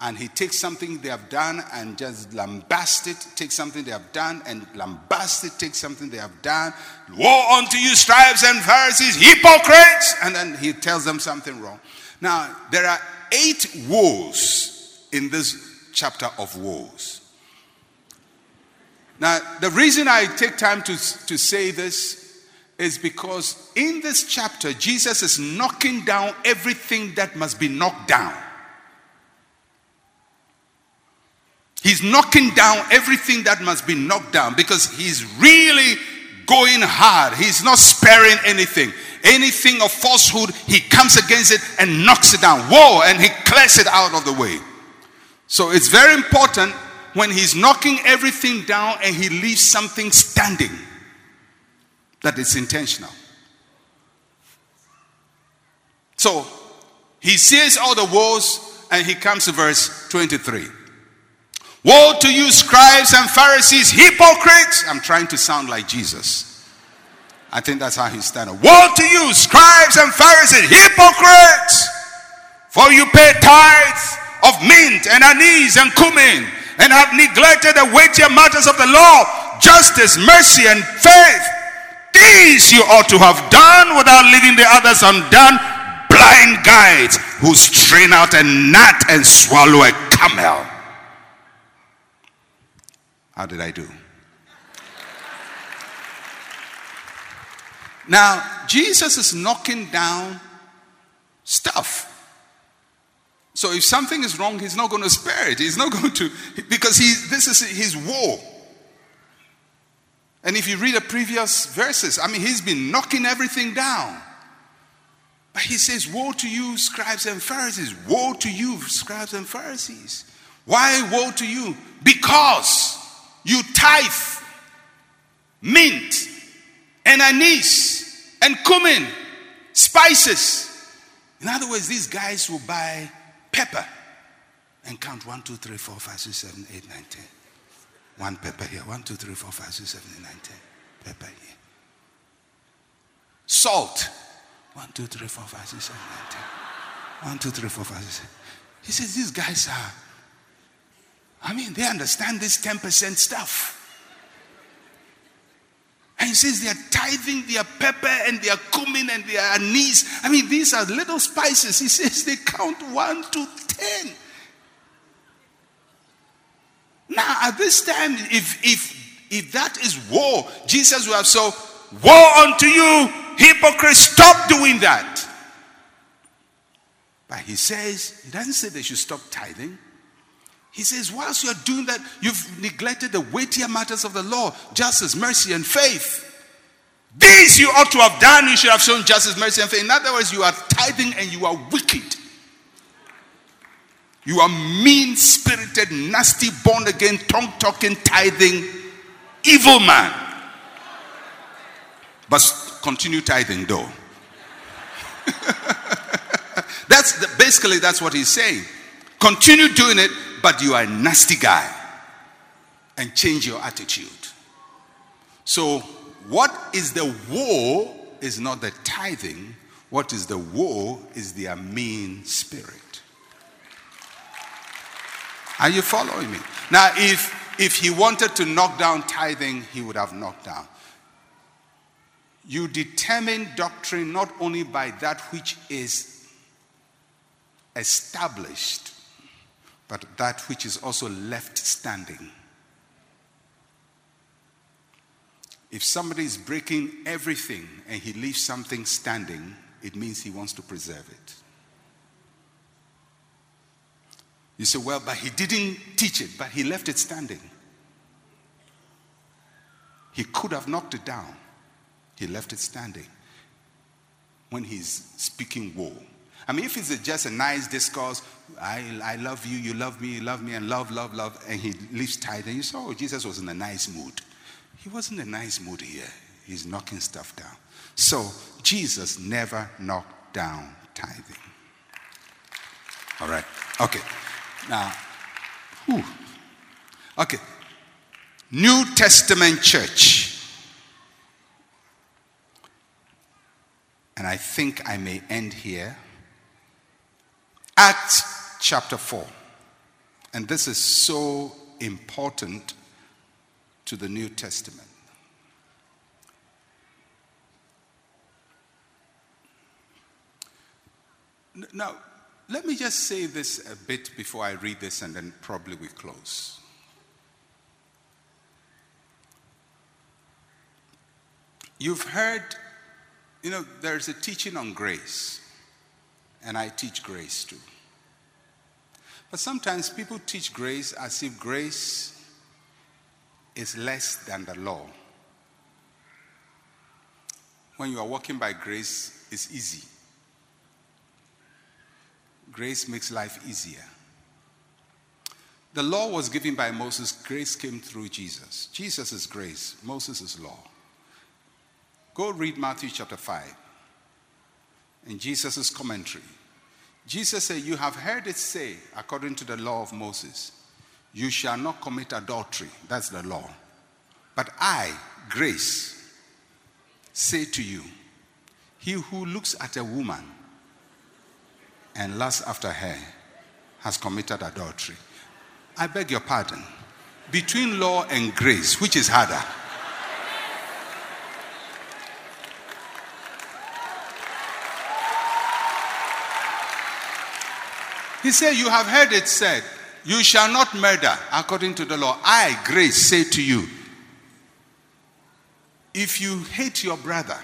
and he takes something they have done and just lambast it, takes something they have done and lambast it, takes something they have done. Woe unto you, scribes and Pharisees, hypocrites! And then he tells them something wrong. Now, there are eight woes in this chapter of woes. Now, the reason I take time to, to say this is because in this chapter, Jesus is knocking down everything that must be knocked down. He's knocking down everything that must be knocked down because he's really going hard. He's not sparing anything. Anything of falsehood, he comes against it and knocks it down. Whoa, and he clears it out of the way. So it's very important when he's knocking everything down and he leaves something standing that it's intentional. So he says all the woes and he comes to verse 23. Woe to you, scribes and Pharisees, hypocrites! I'm trying to sound like Jesus. I think that's how he's standing. Woe to you, scribes and Pharisees, hypocrites! For you pay tithes of mint and anise and cumin and have neglected the weightier matters of the law, justice, mercy, and faith. These you ought to have done without leaving the others undone. Blind guides who strain out a gnat and swallow a camel. How did I do? Now, Jesus is knocking down stuff. So if something is wrong, he's not going to spare it. He's not going to, because he, this is his war. And if you read the previous verses, I mean, he's been knocking everything down. But he says, Woe to you, scribes and Pharisees! Woe to you, scribes and Pharisees! Why woe to you? Because you tithe mint and anise and cumin, spices. In other words, these guys will buy pepper and count 1, 2, 3, 4, 5, 6, 7, 8, 9, 10. One pepper here. 1, 2, 3, 4, 5, 6, 7, 8, 9, 10. Pepper here. Salt. 1, 2, 3, 4, 5, 6, 7, 8, 10. 1, 2, 3, 4, 5, 6, 7. He says, These guys are I mean, they understand this 10% stuff. And he says they are tithing their pepper and their cumin and their anise. I mean, these are little spices. He says they count one to ten. Now, at this time, if if if that is war, Jesus will have so woe unto you, hypocrites, stop doing that. But he says, he doesn't say they should stop tithing. He says, whilst you're doing that, you've neglected the weightier matters of the law justice, mercy, and faith. These you ought to have done. You should have shown justice, mercy, and faith. In other words, you are tithing and you are wicked. You are mean spirited, nasty, born again, tongue talking, tithing, evil man. But continue tithing though. that's the, basically that's what he's saying. Continue doing it, but you are a nasty guy. And change your attitude. So, what is the war is not the tithing. What is the war is their mean spirit. Are you following me? Now, if if he wanted to knock down tithing, he would have knocked down. You determine doctrine not only by that which is established, but that which is also left standing. If somebody is breaking everything and he leaves something standing, it means he wants to preserve it. You say, well, but he didn't teach it, but he left it standing. He could have knocked it down. He left it standing when he's speaking woe. I mean, if it's just a nice discourse, I, I love you, you love me, you love me, and love, love, love, and he leaves tithing, you say, oh, Jesus was in a nice mood. He wasn't in a nice mood here. He's knocking stuff down. So, Jesus never knocked down tithing. All right. Okay. Now, whew. okay. New Testament church. And I think I may end here. Acts chapter 4. And this is so important to the New Testament. Now, let me just say this a bit before I read this and then probably we close. You've heard, you know, there's a teaching on grace, and I teach grace too. But sometimes people teach grace as if grace is less than the law. When you are walking by grace, it's easy. Grace makes life easier. The law was given by Moses, grace came through Jesus. Jesus is grace, Moses is law. Go read Matthew chapter 5 in Jesus' commentary. Jesus said, You have heard it say, according to the law of Moses, you shall not commit adultery. That's the law. But I, grace, say to you, he who looks at a woman and lusts after her has committed adultery. I beg your pardon. Between law and grace, which is harder? He said, You have heard it said, You shall not murder according to the law. I, grace, say to you, if you hate your brother,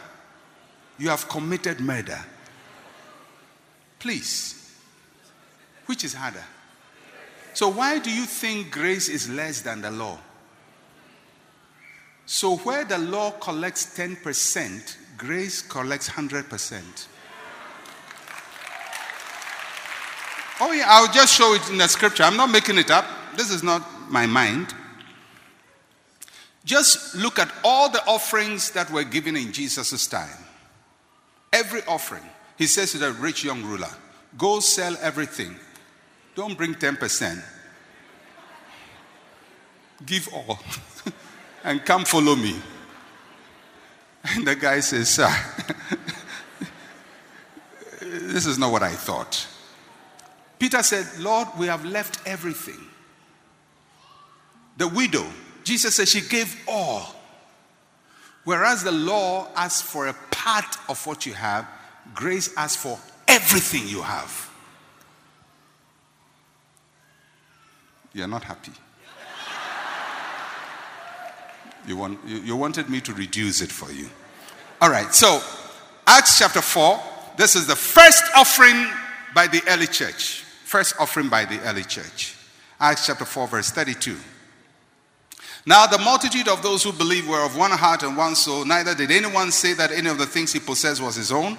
you have committed murder. Please. Which is harder? So, why do you think grace is less than the law? So, where the law collects 10%, grace collects 100%. Oh, yeah, I'll just show it in the scripture. I'm not making it up. This is not my mind. Just look at all the offerings that were given in Jesus' time. Every offering. He says to the rich young ruler, Go sell everything. Don't bring 10%. Give all. and come follow me. And the guy says, Sir, this is not what I thought. Peter said, Lord, we have left everything. The widow, Jesus said she gave all. Whereas the law asks for a part of what you have, grace asks for everything you have. You're not happy. You, want, you, you wanted me to reduce it for you. All right, so Acts chapter 4. This is the first offering by the early church. First offering by the early church. Acts chapter 4, verse 32. Now, the multitude of those who believed were of one heart and one soul. Neither did anyone say that any of the things he possessed was his own,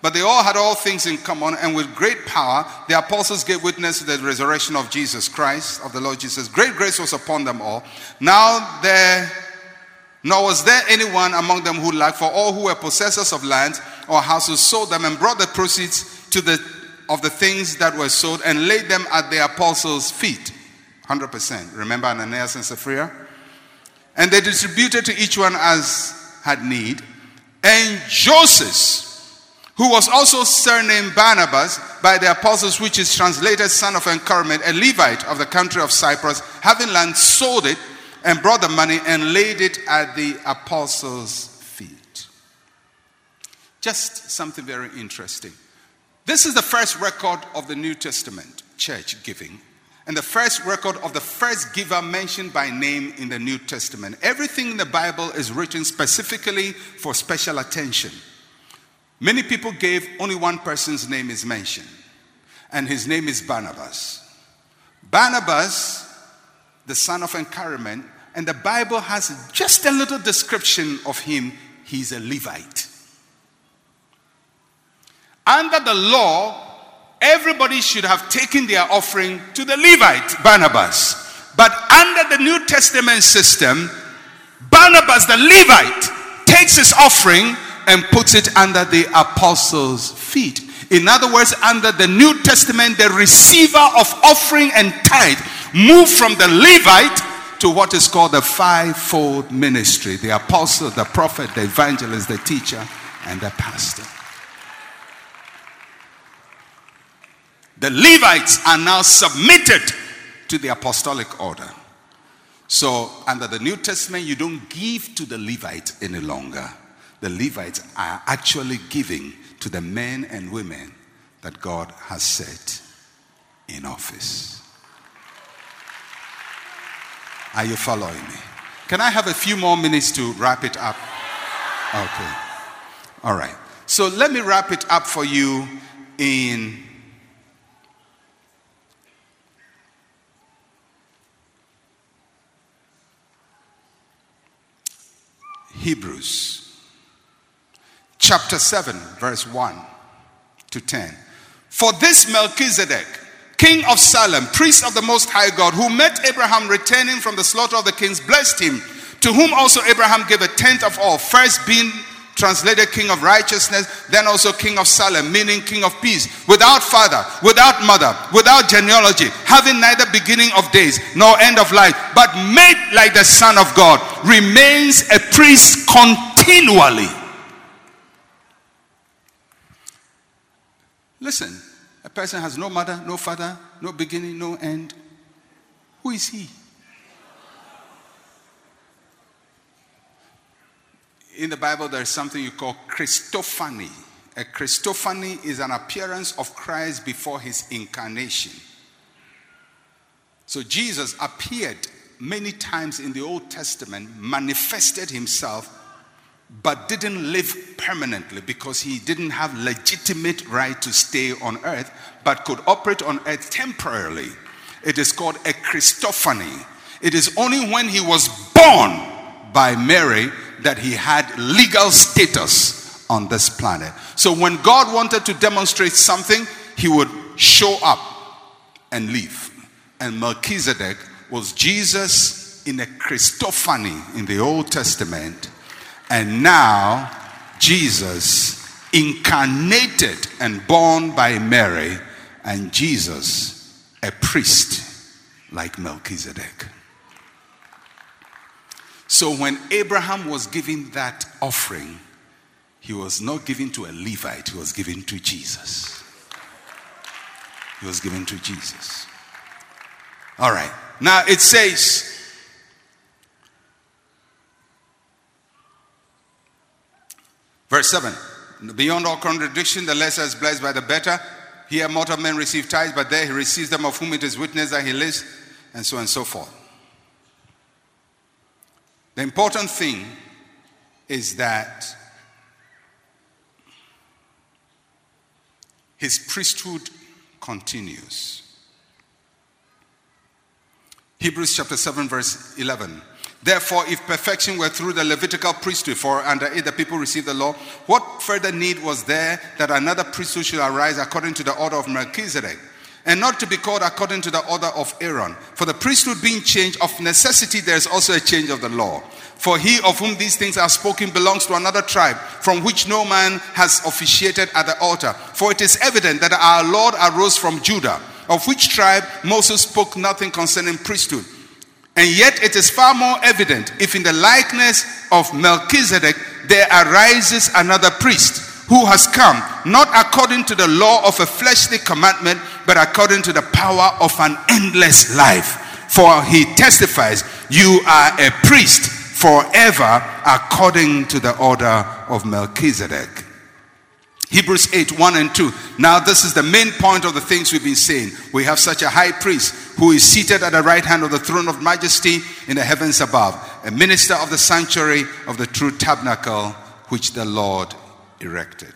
but they all had all things in common. And with great power, the apostles gave witness to the resurrection of Jesus Christ, of the Lord Jesus. Great grace was upon them all. Now, there nor was there anyone among them who lacked, for all who were possessors of lands or houses sold them and brought the proceeds to the, of the things that were sold and laid them at the apostles' feet. 100%. Remember Ananias and Sapphira? And they distributed to each one as had need. And Joseph, who was also surnamed Barnabas by the apostles, which is translated son of encouragement, a Levite of the country of Cyprus, having land, sold it and brought the money and laid it at the apostles' feet. Just something very interesting. This is the first record of the New Testament church giving, and the first record of the first giver mentioned by name in the New Testament. Everything in the Bible is written specifically for special attention. Many people gave, only one person's name is mentioned, and his name is Barnabas. Barnabas, the son of encouragement, and the Bible has just a little description of him. He's a Levite. Under the law, everybody should have taken their offering to the Levite, Barnabas. But under the New Testament system, Barnabas, the Levite, takes his offering and puts it under the apostles' feet. In other words, under the New Testament, the receiver of offering and tithe moved from the Levite to what is called the fivefold ministry the apostle, the prophet, the evangelist, the teacher, and the pastor. The Levites are now submitted to the apostolic order. So, under the New Testament, you don't give to the Levites any longer. The Levites are actually giving to the men and women that God has set in office. Are you following me? Can I have a few more minutes to wrap it up? Okay. All right. So let me wrap it up for you in Hebrews chapter 7, verse 1 to 10. For this Melchizedek, king of Salem, priest of the Most High God, who met Abraham returning from the slaughter of the kings, blessed him, to whom also Abraham gave a tenth of all, first being translated king of righteousness, then also king of Salem, meaning king of peace, without father, without mother, without genealogy, having neither beginning of days nor end of life, but made like the Son of God, remains a priest continually. Listen, a person has no mother, no father, no beginning, no end. Who is he? In the Bible, there's something you call Christophany. A Christophany is an appearance of Christ before his incarnation. So Jesus appeared many times in the Old Testament, manifested himself but didn't live permanently because he didn't have legitimate right to stay on earth but could operate on earth temporarily it is called a christophany it is only when he was born by mary that he had legal status on this planet. So when god wanted to demonstrate something he would show up and leave. And melchizedek was jesus in a christophany in the old testament. And now, Jesus incarnated and born by Mary, and Jesus a priest like Melchizedek. So when Abraham was giving that offering, he was not giving to a Levite, he was giving to Jesus. He was given to Jesus. All right. Now it says, Verse 7 Beyond all contradiction, the lesser is blessed by the better. Here, mortal men receive tithes, but there he receives them of whom it is witness that he lives, and so on and so forth. The important thing is that his priesthood continues. Hebrews chapter 7, verse 11. Therefore, if perfection were through the Levitical priesthood, for under it the people received the law, what further need was there that another priesthood should arise according to the order of Melchizedek? And not to be called according to the order of Aaron. For the priesthood being changed, of necessity there is also a change of the law. For he of whom these things are spoken belongs to another tribe, from which no man has officiated at the altar. For it is evident that our Lord arose from Judah, of which tribe Moses spoke nothing concerning priesthood. And yet it is far more evident if in the likeness of Melchizedek there arises another priest who has come not according to the law of a fleshly commandment, but according to the power of an endless life. For he testifies, You are a priest forever according to the order of Melchizedek. Hebrews 8 1 and 2. Now, this is the main point of the things we've been saying. We have such a high priest who is seated at the right hand of the throne of majesty in the heavens above, a minister of the sanctuary of the true tabernacle which the Lord erected.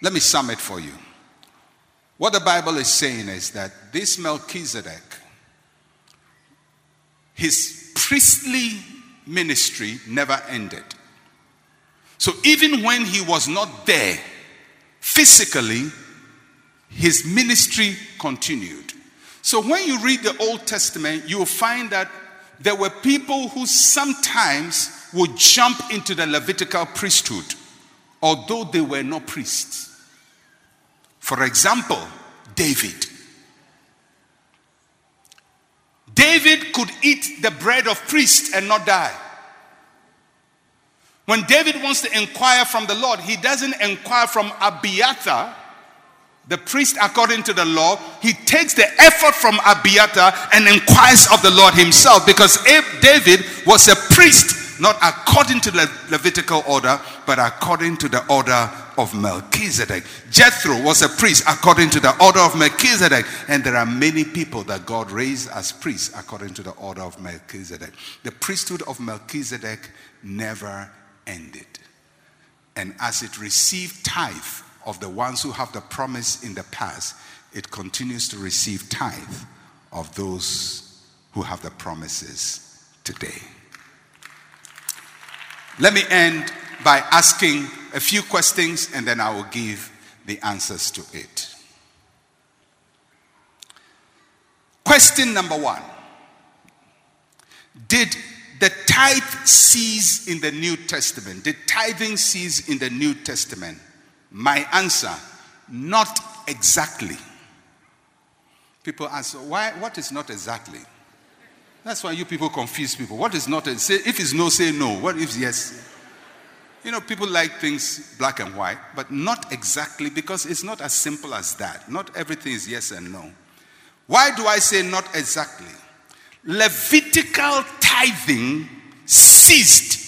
Let me sum it for you. What the Bible is saying is that this Melchizedek, his priestly ministry never ended. So even when he was not there physically, his ministry continued. So when you read the Old Testament, you will find that there were people who sometimes would jump into the Levitical priesthood, although they were not priests. For example, David. David could eat the bread of priest and not die. When David wants to inquire from the Lord, he doesn't inquire from Abiathar, the priest according to the law. He takes the ephod from Abiathar and inquires of the Lord himself because if David was a priest not according to the Levitical order, but according to the order of Melchizedek. Jethro was a priest according to the order of Melchizedek, and there are many people that God raised as priests according to the order of Melchizedek. The priesthood of Melchizedek never ended. And as it received tithe of the ones who have the promise in the past, it continues to receive tithe of those who have the promises today. Let me end by asking a few questions and then I will give the answers to it. Question number one Did the tithe cease in the New Testament? Did tithing cease in the New Testament? My answer not exactly. People ask, why, what is not exactly? That's why you people confuse people. What is not? A, Say, if it's no, say no. What if yes? You know, people like things black and white, but not exactly because it's not as simple as that. Not everything is yes and no. Why do I say not exactly? Levitical tithing ceased.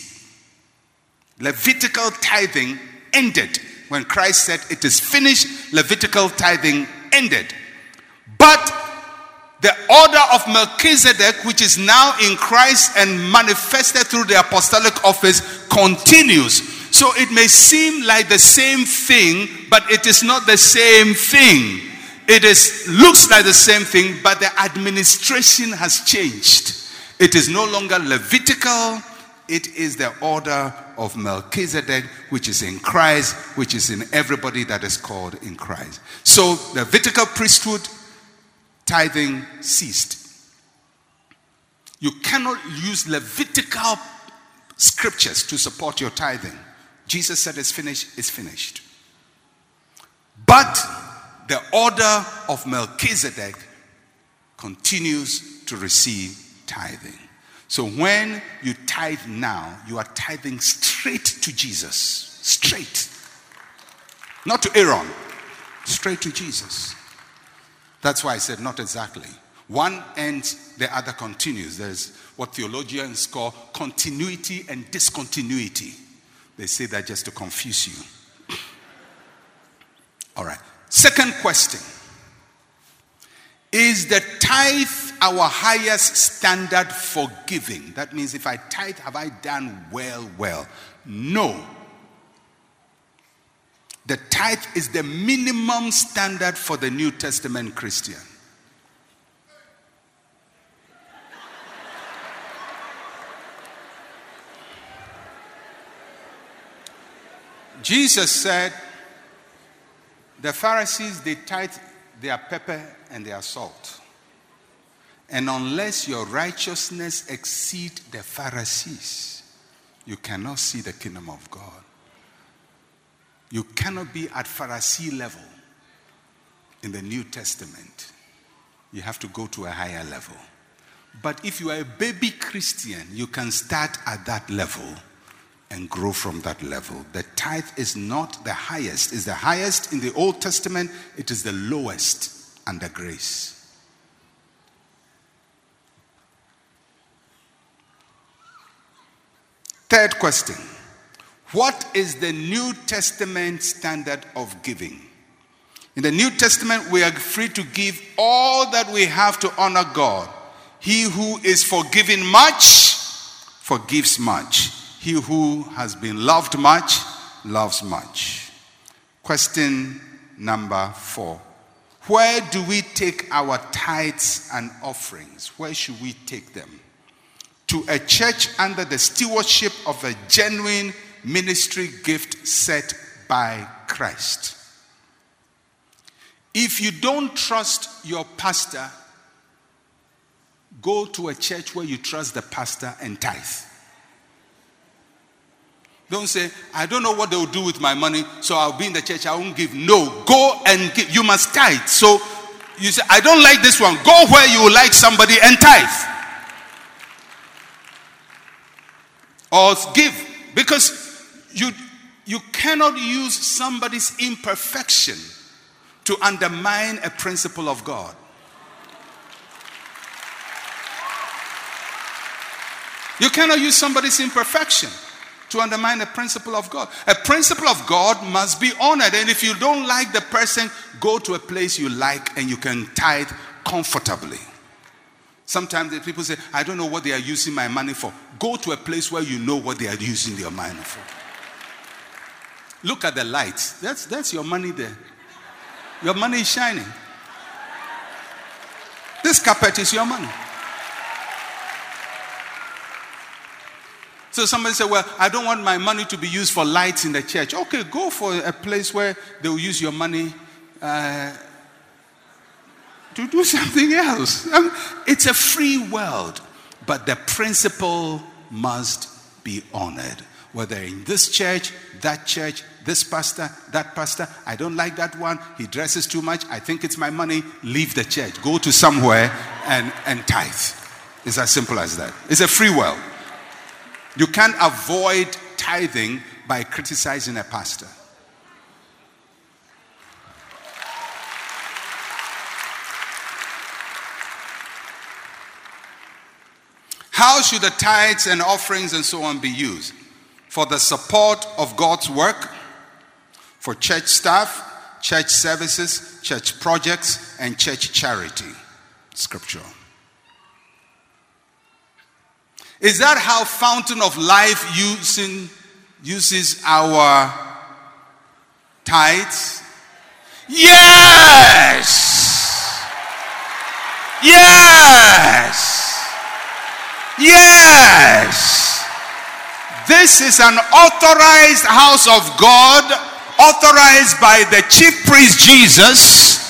Levitical tithing ended. When Christ said, It is finished, Levitical tithing ended. But the order of Melchizedek, which is now in Christ and manifested through the apostolic office, continues. So it may seem like the same thing, but it is not the same thing. It is looks like the same thing, but the administration has changed. It is no longer Levitical, it is the order of Melchizedek, which is in Christ, which is in everybody that is called in Christ. So the Levitical priesthood tithing ceased. You cannot use Levitical scriptures to support your tithing. Jesus said it's finished, it's finished. But the order of Melchizedek continues to receive tithing. So when you tithe now, you are tithing straight to Jesus. Straight. Not to Aaron, straight to Jesus. That's why I said not exactly. One ends, the other continues. There's what theologians call continuity and discontinuity. They say that just to confuse you. All right. Second question Is the tithe our highest standard for giving. That means if I tithe, have I done well, well? No. The tithe is the minimum standard for the New Testament Christian. Jesus said, the Pharisees, they tithe their pepper and their salt. And unless your righteousness exceed the Pharisees, you cannot see the kingdom of God. You cannot be at Pharisee level in the New Testament. You have to go to a higher level. But if you are a baby Christian, you can start at that level and grow from that level. The tithe is not the highest, it's the highest in the Old Testament, it is the lowest under grace. Third question What is the New Testament standard of giving? In the New Testament, we are free to give all that we have to honor God. He who is forgiven much forgives much. He who has been loved much loves much. Question number four Where do we take our tithes and offerings? Where should we take them? To a church under the stewardship of a genuine ministry gift set by Christ. If you don't trust your pastor, go to a church where you trust the pastor and tithe. Don't say, I don't know what they will do with my money, so I'll be in the church, I won't give. No, go and give. You must tithe. So you say, I don't like this one. Go where you like somebody and tithe. Or give. Because you, you cannot use somebody's imperfection to undermine a principle of God. You cannot use somebody's imperfection to undermine a principle of God. A principle of God must be honored. And if you don't like the person, go to a place you like and you can tithe comfortably. Sometimes people say, I don't know what they are using my money for. Go to a place where you know what they are using their money for. Look at the lights. That's, that's your money there. Your money is shining. This carpet is your money. So somebody said, Well, I don't want my money to be used for lights in the church. Okay, go for a place where they will use your money uh, to do something else. I mean, it's a free world, but the principle must be honored. Whether in this church, that church, this pastor, that pastor, I don't like that one. He dresses too much. I think it's my money. Leave the church. Go to somewhere and, and tithe. It's as simple as that. It's a free will. You can't avoid tithing by criticizing a pastor. How should the tithes and offerings and so on be used? For the support of God's work, for church staff, church services, church projects, and church charity. Scripture. Is that how Fountain of Life using, uses our tithes? Yes! Yes! Yes! This is an authorized house of God, authorized by the chief priest Jesus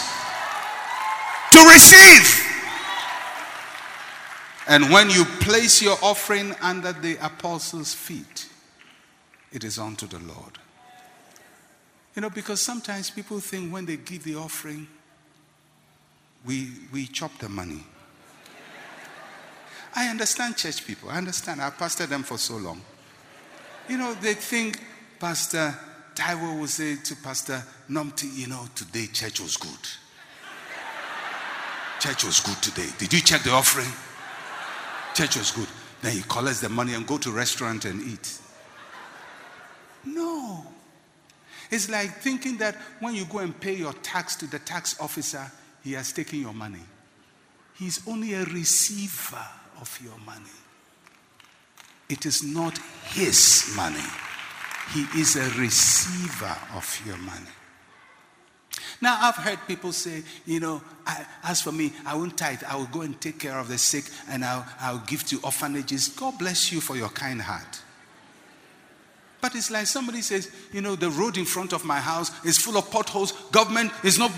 to receive. And when you place your offering under the apostles' feet, it is unto the Lord. You know, because sometimes people think when they give the offering, we, we chop the money. I understand church people. I understand. I've pastored them for so long. You know, they think Pastor Taiwo will say to Pastor Nomthi, you know, today church was good. church was good today. Did you check the offering? Church was good. Then he collects the money and go to restaurant and eat. No. It's like thinking that when you go and pay your tax to the tax officer, he has taken your money. He's only a receiver of your money. It is not his money. He is a receiver of your money. Now, I've heard people say, you know, I, as for me, I won't tithe. I will go and take care of the sick and I'll, I'll give to orphanages. God bless you for your kind heart. But it's like somebody says, you know, the road in front of my house is full of potholes. Government is not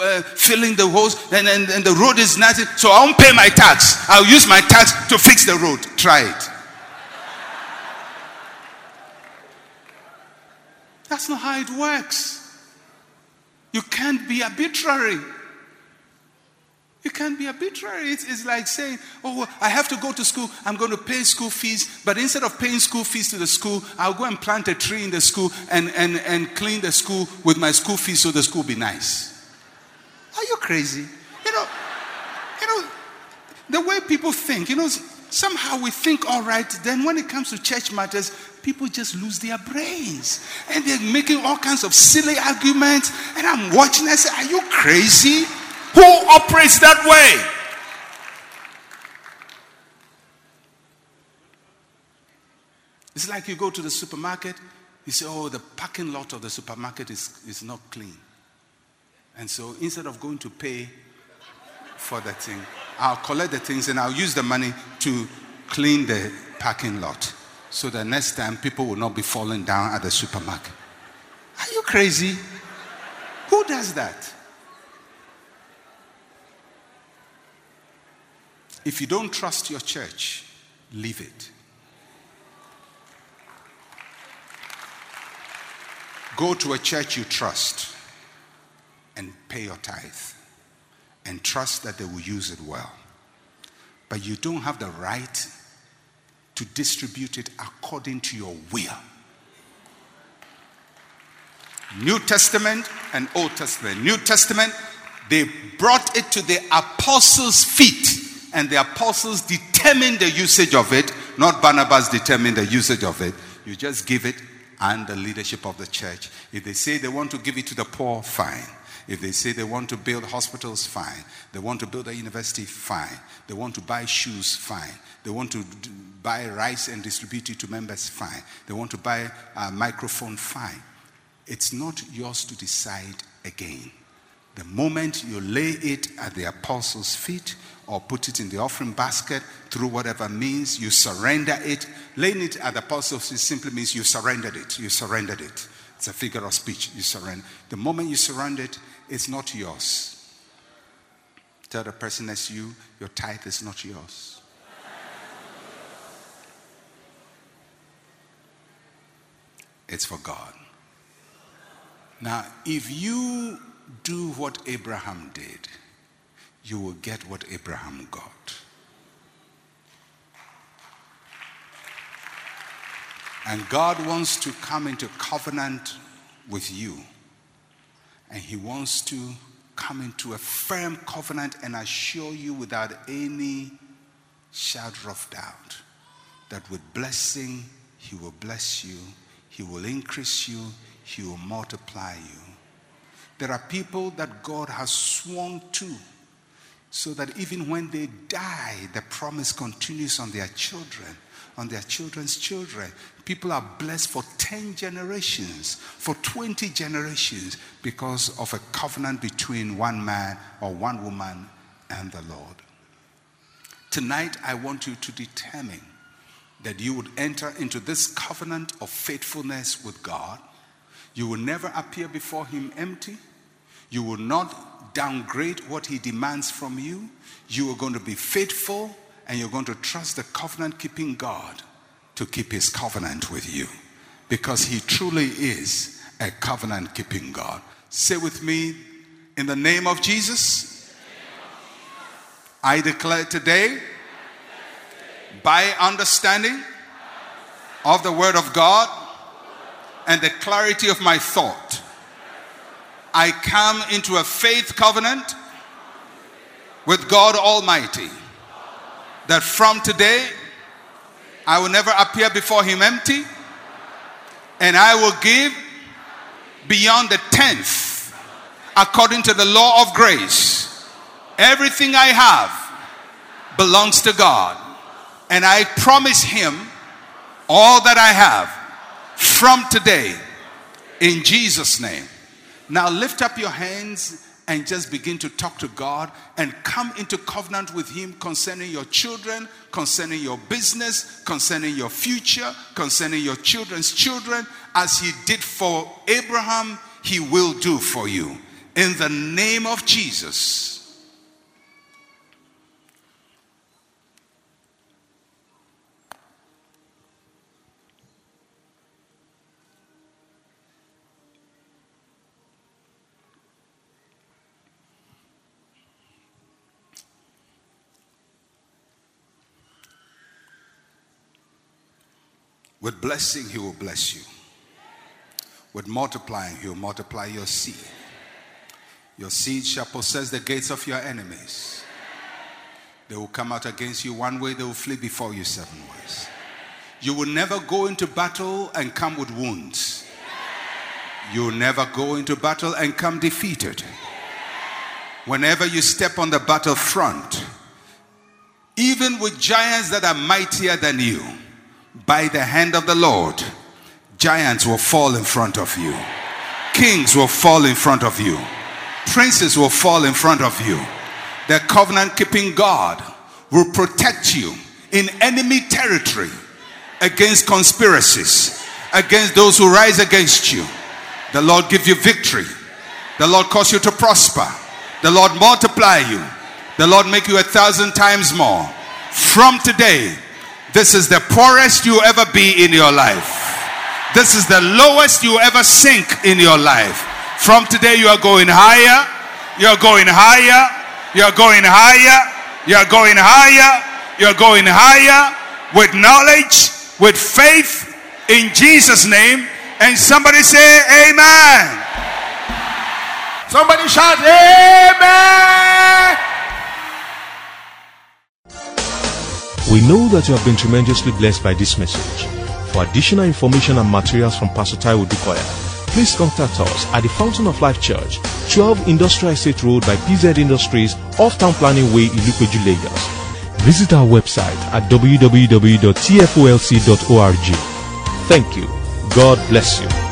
uh, filling the holes, and, and, and the road is nothing. So I won't pay my tax. I'll use my tax to fix the road. Try it. That's not how it works. You can't be arbitrary. You can't be arbitrary. It's, it's, like saying, oh, I have to go to school. I'm going to pay school fees. But instead of paying school fees to the school, I'll go and plant a tree in the school and, and, and clean the school with my school fees so the school be nice. Are you crazy? You know, you know, the way people think, you know, somehow we think all right. Then when it comes to church matters, people just lose their brains. And they're making all kinds of silly arguments. And I'm watching, I say, Are you crazy? Who operates that way? It's like you go to the supermarket, you say, Oh, the parking lot of the supermarket is, is not clean. And so instead of going to pay for the thing, I'll collect the things and I'll use the money to clean the parking lot so that next time people will not be falling down at the supermarket. Are you crazy? Who does that? If you don't trust your church, leave it. Go to a church you trust and pay your tithe and trust that they will use it well. But you don't have the right to distribute it according to your will. New Testament and Old Testament. New Testament, they brought it to the apostles' feet, and the apostles determined the usage of it, not Barnabas determined the usage of it. You just give it and the leadership of the church. If they say they want to give it to the poor, fine. If they say they want to build hospitals, fine. They want to build a university, fine. They want to buy shoes, fine. They want to buy rice and distribute it to members, fine. They want to buy a microphone, fine. It's not yours to decide again. The moment you lay it at the apostles' feet or put it in the offering basket through whatever means, you surrender it. Laying it at the apostles' feet simply means you surrendered it. You surrendered it. It's a figure of speech. You surrender. The moment you surrender it, it's not yours. Tell the person to you, your tithe is not yours. It's for God. Now, if you do what Abraham did, you will get what Abraham got. And God wants to come into covenant with you. And He wants to come into a firm covenant and assure you without any shadow of doubt that with blessing, He will bless you, He will increase you, He will multiply you. There are people that God has sworn to so that even when they die, the promise continues on their children on their children's children. People are blessed for 10 generations, for 20 generations, because of a covenant between one man or one woman and the Lord. Tonight, I want you to determine that you would enter into this covenant of faithfulness with God. You will never appear before Him empty. You will not downgrade what He demands from you. You are going to be faithful and you're going to trust the covenant keeping God to keep his covenant with you because he truly is a covenant keeping God. Say with me, in the name of Jesus, I declare today, by understanding of the word of God and the clarity of my thought, I come into a faith covenant with God Almighty that from today I will never appear before him empty and I will give beyond the tenth according to the law of grace. Everything I have belongs to God. And I promise him all that I have from today in Jesus' name. Now lift up your hands and just begin to talk to God and come into covenant with Him concerning your children, concerning your business, concerning your future, concerning your children's children. As He did for Abraham, He will do for you. In the name of Jesus. With blessing, He will bless you. With multiplying, He will multiply your seed. Your seed shall possess the gates of your enemies. They will come out against you one way, they will flee before you seven ways. You will never go into battle and come with wounds. You will never go into battle and come defeated. Whenever you step on the battlefront, even with giants that are mightier than you, by the hand of the Lord, giants will fall in front of you, kings will fall in front of you, princes will fall in front of you. The covenant keeping God will protect you in enemy territory against conspiracies, against those who rise against you. The Lord give you victory. The Lord cause you to prosper. The Lord multiply you. The Lord make you a thousand times more. From today, this is the poorest you ever be in your life. This is the lowest you ever sink in your life. From today, you are going higher. You're going higher. You're going higher. You're going higher. You're going higher with knowledge, with faith in Jesus' name. And somebody say, Amen. Somebody shout, Amen. We know that you have been tremendously blessed by this message. For additional information and materials from Pastor Taiwo Odukoya, please contact us at the Fountain of Life Church, 12 Industrial Estate Road by PZ Industries, off Town Planning Way, Ilupeju, Lagos. Visit our website at www.tfolc.org. Thank you. God bless you.